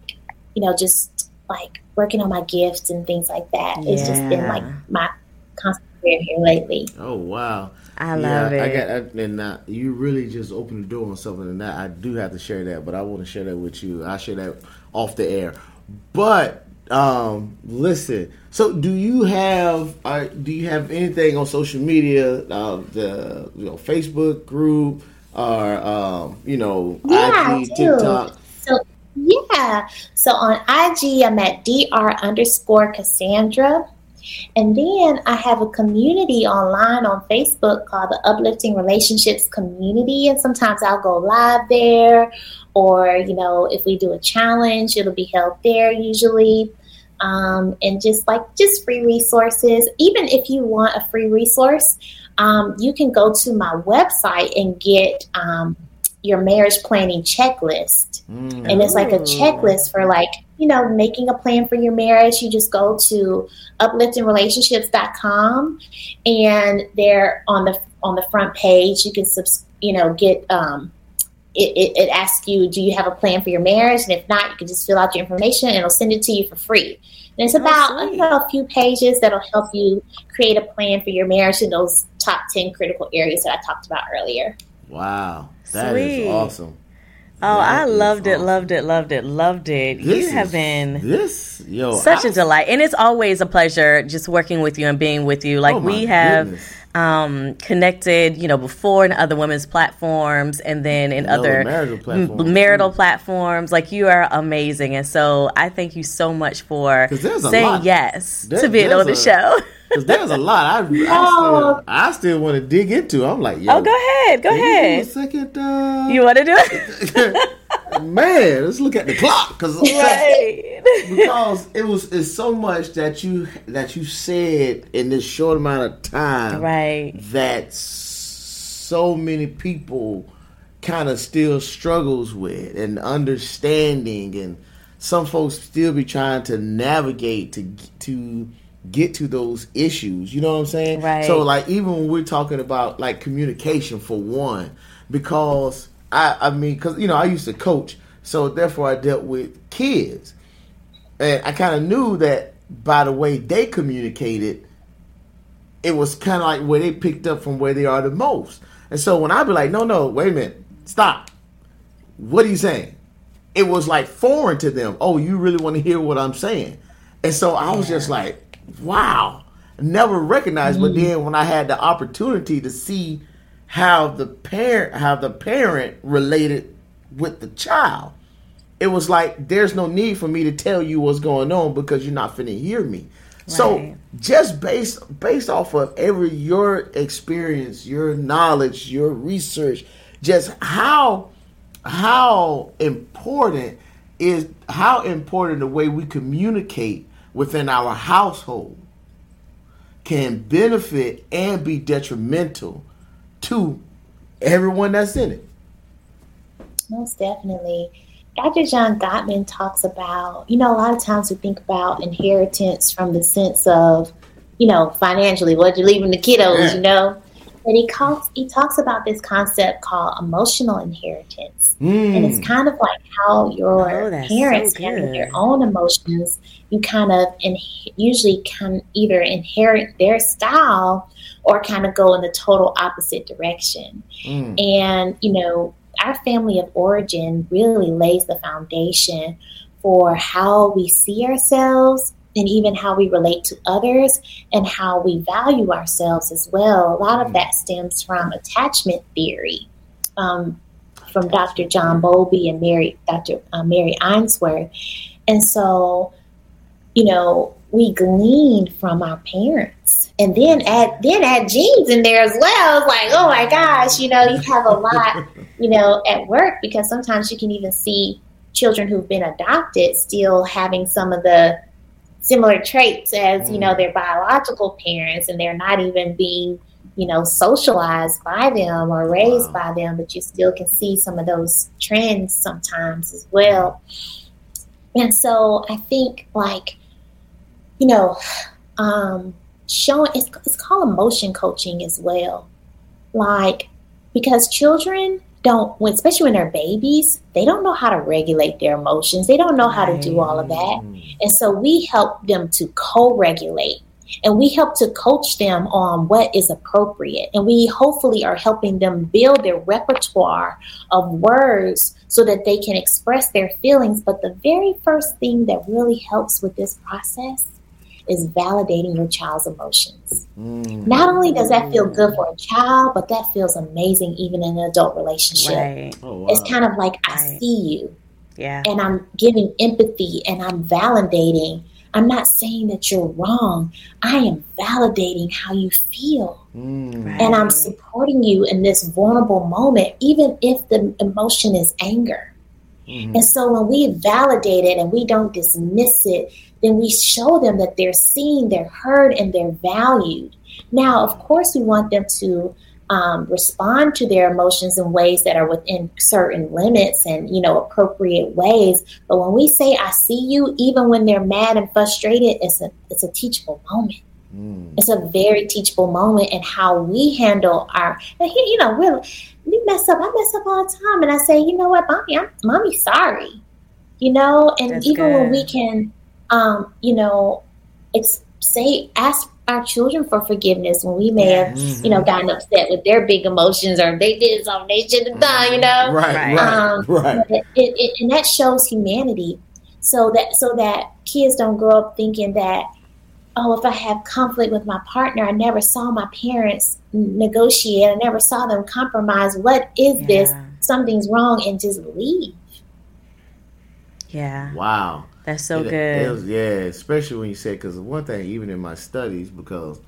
you know, just like working on my gifts and things like that. Yeah. It's just been like my constant prayer here lately. Oh wow. I love yeah, it. I got, and uh, you really just opened the door on something, and that I do have to share that, but I want to share that with you. I share that off the air. But um, listen, so do you have uh, do you have anything on social media, uh, the you know Facebook group, or um, you know, yeah, IG, TikTok? So yeah, so on IG, I'm at dr underscore Cassandra. And then I have a community online on Facebook called the Uplifting Relationships Community. And sometimes I'll go live there, or, you know, if we do a challenge, it'll be held there usually. Um, and just like just free resources. Even if you want a free resource, um, you can go to my website and get um, your marriage planning checklist. Mm. And it's like a checklist for like, you know, making a plan for your marriage. You just go to upliftingrelationships.com and there on the on the front page you can subs- you know get um it, it, it, asks you, do you have a plan for your marriage? And if not, you can just fill out your information and it'll send it to you for free. And it's oh, about you know, a few pages that'll help you create a plan for your marriage in those top 10 critical areas that I talked about earlier. Wow. that Sweet. is awesome. Oh, I loved it, loved it, loved it, loved it. This you have been this yo such I, a delight, and it's always a pleasure just working with you and being with you. Like oh we have um, connected, you know, before in other women's platforms and then in other marital platforms, marital platforms. Like you are amazing, and so I thank you so much for saying yes there, to being on the show. Because there's a lot I, I, oh. still, I still want to dig into. I'm like, oh, go ahead, go ahead. a second. Uh, you want to do it? Man, let's look at the clock because right. because it was it's so much that you that you said in this short amount of time, right? That so many people kind of still struggles with and understanding, and some folks still be trying to navigate to to get to those issues. You know what I'm saying? Right. So like even when we're talking about like communication for one, because I, I mean, because you know, I used to coach, so therefore I dealt with kids, and I kind of knew that by the way they communicated, it was kind of like where they picked up from where they are the most. And so when I'd be like, no, no, wait a minute, stop. What are you saying? It was like foreign to them. Oh, you really want to hear what I'm saying? And so I was just like, wow, never recognized. Mm-hmm. But then when I had the opportunity to see how the parent how the parent related with the child. It was like there's no need for me to tell you what's going on because you're not finna hear me. Right. So just based based off of every your experience, your knowledge, your research, just how how important is how important the way we communicate within our household can benefit and be detrimental to everyone that's in it. Most definitely. Dr. John Gottman talks about, you know, a lot of times we think about inheritance from the sense of, you know, financially, what you're leaving the kiddos, yeah. you know. But he calls he talks about this concept called emotional inheritance, mm. and it's hmm. kind of like how your oh, parents so handle their own emotions. You kind of in, usually can either inherit their style or kind of go in the total opposite direction. Mm. And you know, our family of origin really lays the foundation for how we see ourselves and even how we relate to others and how we value ourselves as well. A lot of mm. that stems from attachment theory um, from Dr. John Bowlby and Mary, Dr. Uh, Mary Ainsworth. And so, you know, we glean from our parents and then add then add genes in there as well. It's like, oh my gosh, you know, you have a lot, you know, at work because sometimes you can even see children who've been adopted still having some of the similar traits as you know mm. their biological parents and they're not even being you know socialized by them or raised wow. by them but you still can see some of those trends sometimes as well and so i think like you know um showing it's, it's called emotion coaching as well like because children don't, when especially when they're babies, they don't know how to regulate their emotions. They don't know how to do all of that. And so we help them to co regulate and we help to coach them on what is appropriate. And we hopefully are helping them build their repertoire of words so that they can express their feelings. But the very first thing that really helps with this process is validating your child's emotions. Mm. Not only does that feel good for a child, but that feels amazing even in an adult relationship. Right. Oh, wow. It's kind of like right. I see you. Yeah. And I'm giving empathy and I'm validating. I'm not saying that you're wrong. I am validating how you feel. Mm. Right. And I'm supporting you in this vulnerable moment, even if the emotion is anger. Mm-hmm. And so when we validate it and we don't dismiss it then we show them that they're seen, they're heard, and they're valued. Now, of course, we want them to um, respond to their emotions in ways that are within certain limits and you know appropriate ways. But when we say "I see you," even when they're mad and frustrated, it's a it's a teachable moment. Mm. It's a very teachable moment, and how we handle our and he, you know we we mess up. I mess up all the time, and I say, you know what, mommy, I'm mommy sorry. You know, and That's even good. when we can um, you know, it's say ask our children for forgiveness when we may have, mm-hmm. you know, gotten upset with their big emotions or they did something they shouldn't have done, you know. Right, um, right, right. It, it, and that shows humanity, so that so that kids don't grow up thinking that, oh, if I have conflict with my partner, I never saw my parents negotiate, I never saw them compromise. What is yeah. this? Something's wrong, and just leave. Yeah. Wow. That's so it, good. It was, yeah, especially when you said because one thing, even in my studies, because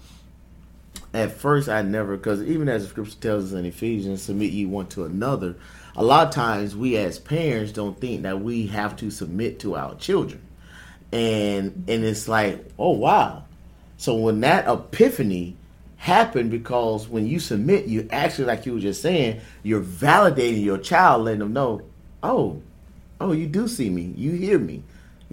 at first I never, because even as the scripture tells us in Ephesians, submit you one to another. A lot of times we as parents don't think that we have to submit to our children, and and it's like, oh wow. So when that epiphany happened, because when you submit, you actually, like you were just saying, you're validating your child, letting them know, oh, oh, you do see me, you hear me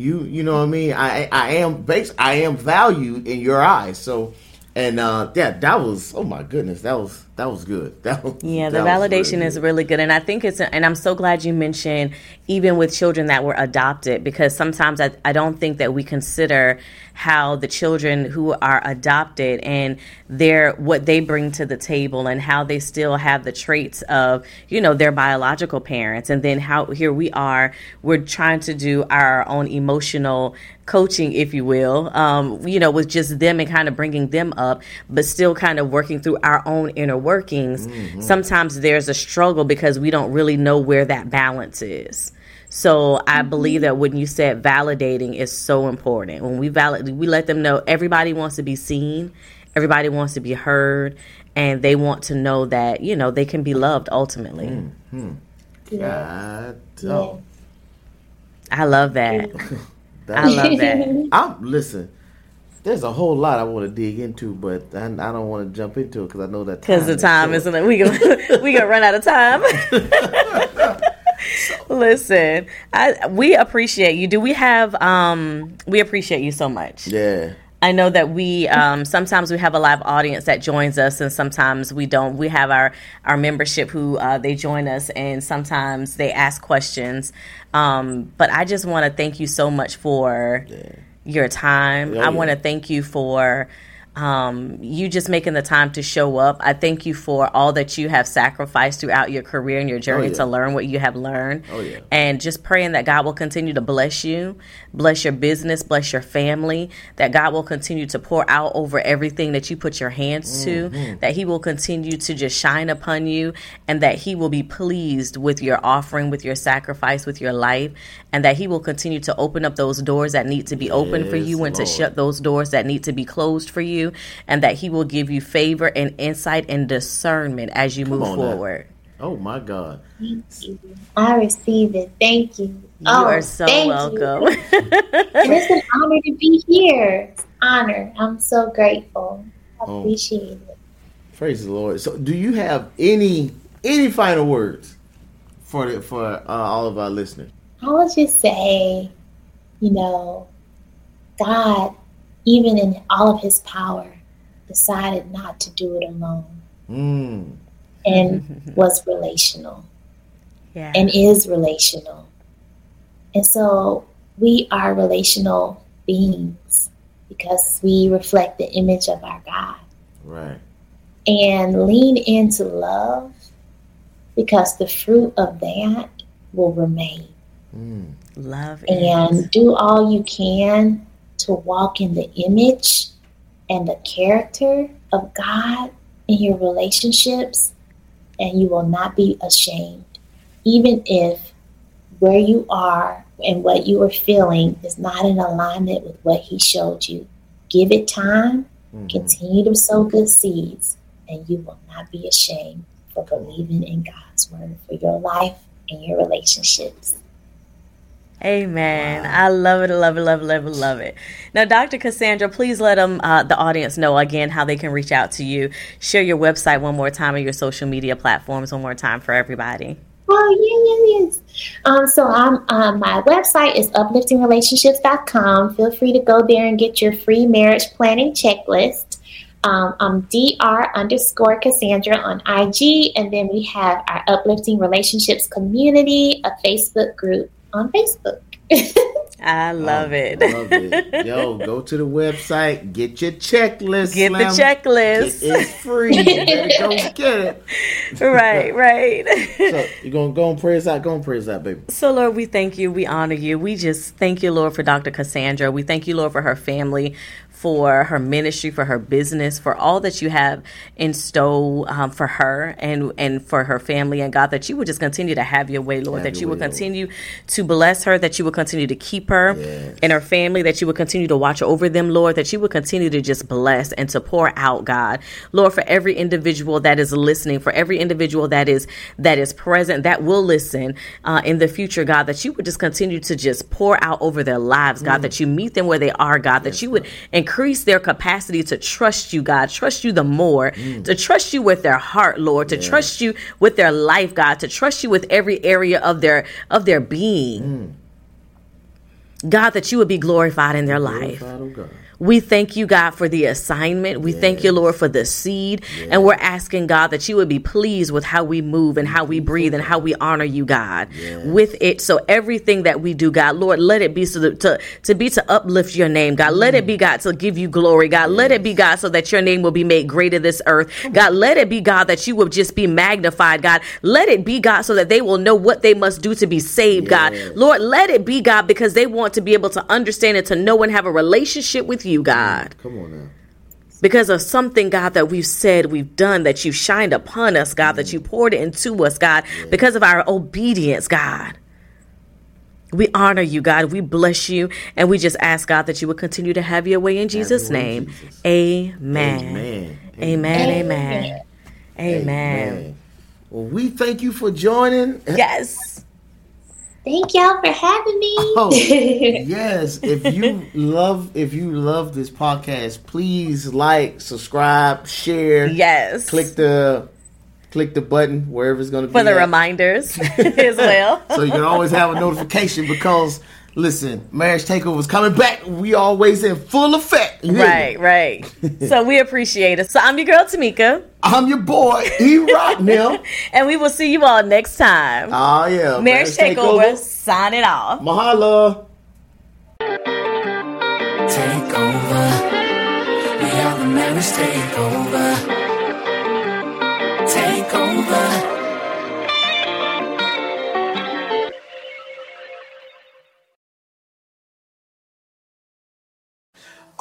you you know what I mean? I I am base I am valued in your eyes. So and uh yeah, that was oh my goodness, that was that was good. That was, yeah, the validation really is really good, and I think it's and I'm so glad you mentioned even with children that were adopted because sometimes I I don't think that we consider how the children who are adopted and their what they bring to the table and how they still have the traits of you know their biological parents. And then how here we are we're trying to do our own emotional coaching if you will um, you know with just them and kind of bringing them up but still kind of working through our own inner workings mm-hmm. sometimes there's a struggle because we don't really know where that balance is so I mm-hmm. believe that when you said validating is so important. When we validate, we let them know everybody wants to be seen, everybody wants to be heard, and they want to know that you know they can be loved ultimately. Mm-hmm. Yeah. yeah. I love that. I love that. I'm listen. There's a whole lot I want to dig into, but I, I don't want to jump into it because I know that because the time is isn't it? We gonna we gonna run out of time. Listen, I we appreciate you. Do we have um we appreciate you so much. Yeah. I know that we um, sometimes we have a live audience that joins us, and sometimes we don't. We have our our membership who uh, they join us, and sometimes they ask questions. Um, but I just want to thank you so much for yeah. your time. I want to thank you for um, you just making the time to show up. I thank you for all that you have sacrificed throughout your career and your journey oh, yeah. to learn what you have learned. Oh, yeah. And just praying that God will continue to bless you, bless your business, bless your family, that God will continue to pour out over everything that you put your hands mm-hmm. to, that He will continue to just shine upon you, and that He will be pleased with your offering, with your sacrifice, with your life, and that He will continue to open up those doors that need to be yes, open for you and Lord. to shut those doors that need to be closed for you you, and that He will give you favor and insight and discernment as you Come move forward. Now. Oh my God. Thank you. I receive it. Thank you. You oh, are so welcome. and it's an honor to be here. It's honor. I'm so grateful. I oh. appreciate it. Praise the Lord. So, do you have any any final words for the, for uh, all of our listeners? I would just say, you know, God even in all of his power, decided not to do it alone. Mm. And was relational. Yeah. And is relational. And so we are relational beings because we reflect the image of our God. Right. And lean into love because the fruit of that will remain. Mm. Love and is. do all you can to walk in the image and the character of God in your relationships, and you will not be ashamed, even if where you are and what you are feeling is not in alignment with what He showed you. Give it time, mm-hmm. continue to sow good seeds, and you will not be ashamed for believing in God's word for your life and your relationships. Amen. Wow. I love it, love it, love it, love it, love it. Now, Dr. Cassandra, please let them, uh, the audience know again how they can reach out to you. Share your website one more time and your social media platforms one more time for everybody. Oh, yeah, yeah, yes. Um, so I'm, um, my website is upliftingrelationships.com. Feel free to go there and get your free marriage planning checklist. Um, I'm dr underscore Cassandra on IG, and then we have our Uplifting Relationships community, a Facebook group on Facebook. I love it. I love it. Yo, go to the website, get your checklist. Get Slim. the checklist. It is free. Go get it. Right, right. so you're gonna go and praise out, go and praise out, baby. So Lord, we thank you, we honor you. We just thank you, Lord, for Dr. Cassandra. We thank you, Lord, for her family for her ministry, for her business, for all that you have in store um, for her and and for her family. And God, that you would just continue to have your way, Lord. Have that you would continue Lord. to bless her. That you would continue to keep her yes. and her family. That you would continue to watch over them, Lord. That you would continue to just bless and to pour out, God, Lord, for every individual that is listening, for every individual that is that is present, that will listen uh, in the future, God. That you would just continue to just pour out over their lives, God. Mm. That you meet them where they are, God. Yes, that you would encourage increase their capacity to trust you, God, trust you the more, mm. to trust you with their heart, Lord, to yeah. trust you with their life, God, to trust you with every area of their of their being. Mm. God, that you would be glorified in their life. We thank you, God, for the assignment. We yes. thank you, Lord, for the seed. Yes. And we're asking, God, that you would be pleased with how we move and how we breathe and how we honor you, God, yes. with it. So everything that we do, God, Lord, let it be so to, to, to be to uplift your name, God. Let it be, God, to give you glory, God. Let it be, God, so that your name will be made great in this earth. God, let it be, God, that you will just be magnified, God. Let it be, God, so that they will know what they must do to be saved, God. Lord, let it be, God, because they want to be able to understand and to know and have a relationship with you you, God. Come on now. Because of something, God, that we've said, we've done, that you shined upon us, God, mm. that you poured into us, God, yeah. because of our obedience, God. We honor you, God. We bless you. And we just ask, God, that you would continue to have your way in Jesus' name. Jesus. Amen. Amen. Amen. Amen. Amen. Amen. Well, we thank you for joining. Yes. Thank y'all for having me. Oh, yes. If you love if you love this podcast, please like, subscribe, share. Yes. Click the click the button wherever it's going to be for the at. reminders as well. so you can always have a notification because Listen, marriage takeover is coming back. We always in full effect. You hear me? Right, right. so we appreciate it. So I'm your girl Temeka, I'm your boy, E Rock now. and we will see you all next time. Oh yeah. Marriage Takeover, sign it off. Mahalo. Take over. We are the marriage takeover.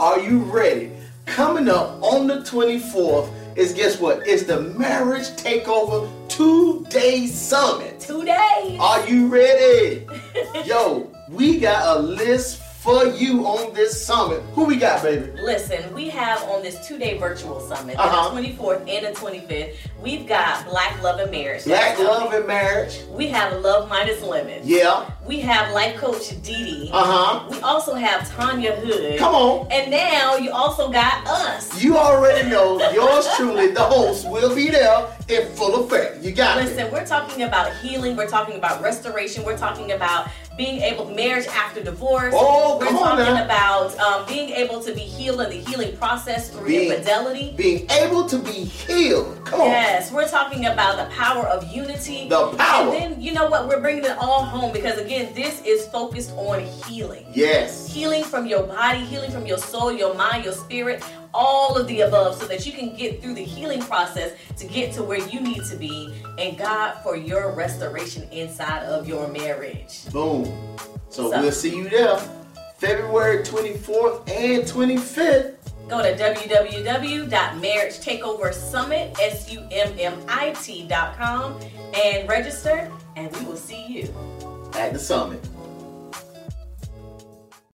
Are you ready? Coming up on the 24th is guess what? It's the Marriage Takeover Two Day Summit. Two days. Are you ready? Yo, we got a list for you on this summit. Who we got, baby? Listen, we have on this two-day virtual summit, Uh-huh. the 24th and the 25th, we've got Black Love and Marriage. Black Love and Marriage. We have Love Minus Limits. Yeah. We have life coach Dee Dee. Uh huh. We also have Tanya Hood. Come on. And now you also got us. You already know yours truly, the host, will be there in full effect. You got it. Listen, we're talking about healing. We're talking about restoration. We're talking about being able marriage after divorce. Oh, we're talking now. about um, being able to be healed in the healing process through Being- infidelity. Being able to be healed. Come on. Yes, we're talking about the power of unity. The power. And then you know what? We're bringing it all home because again, this is focused on healing. Yes. Healing from your body, healing from your soul, your mind, your spirit, all of the above, so that you can get through the healing process to get to where you need to be, and God for your restoration inside of your marriage. Boom. So, So- we'll see you there February 24th and 25th. Go to www.marriagetakeoversummit, S-U-M-M-I-T.com and register, and we will see you. at the summit.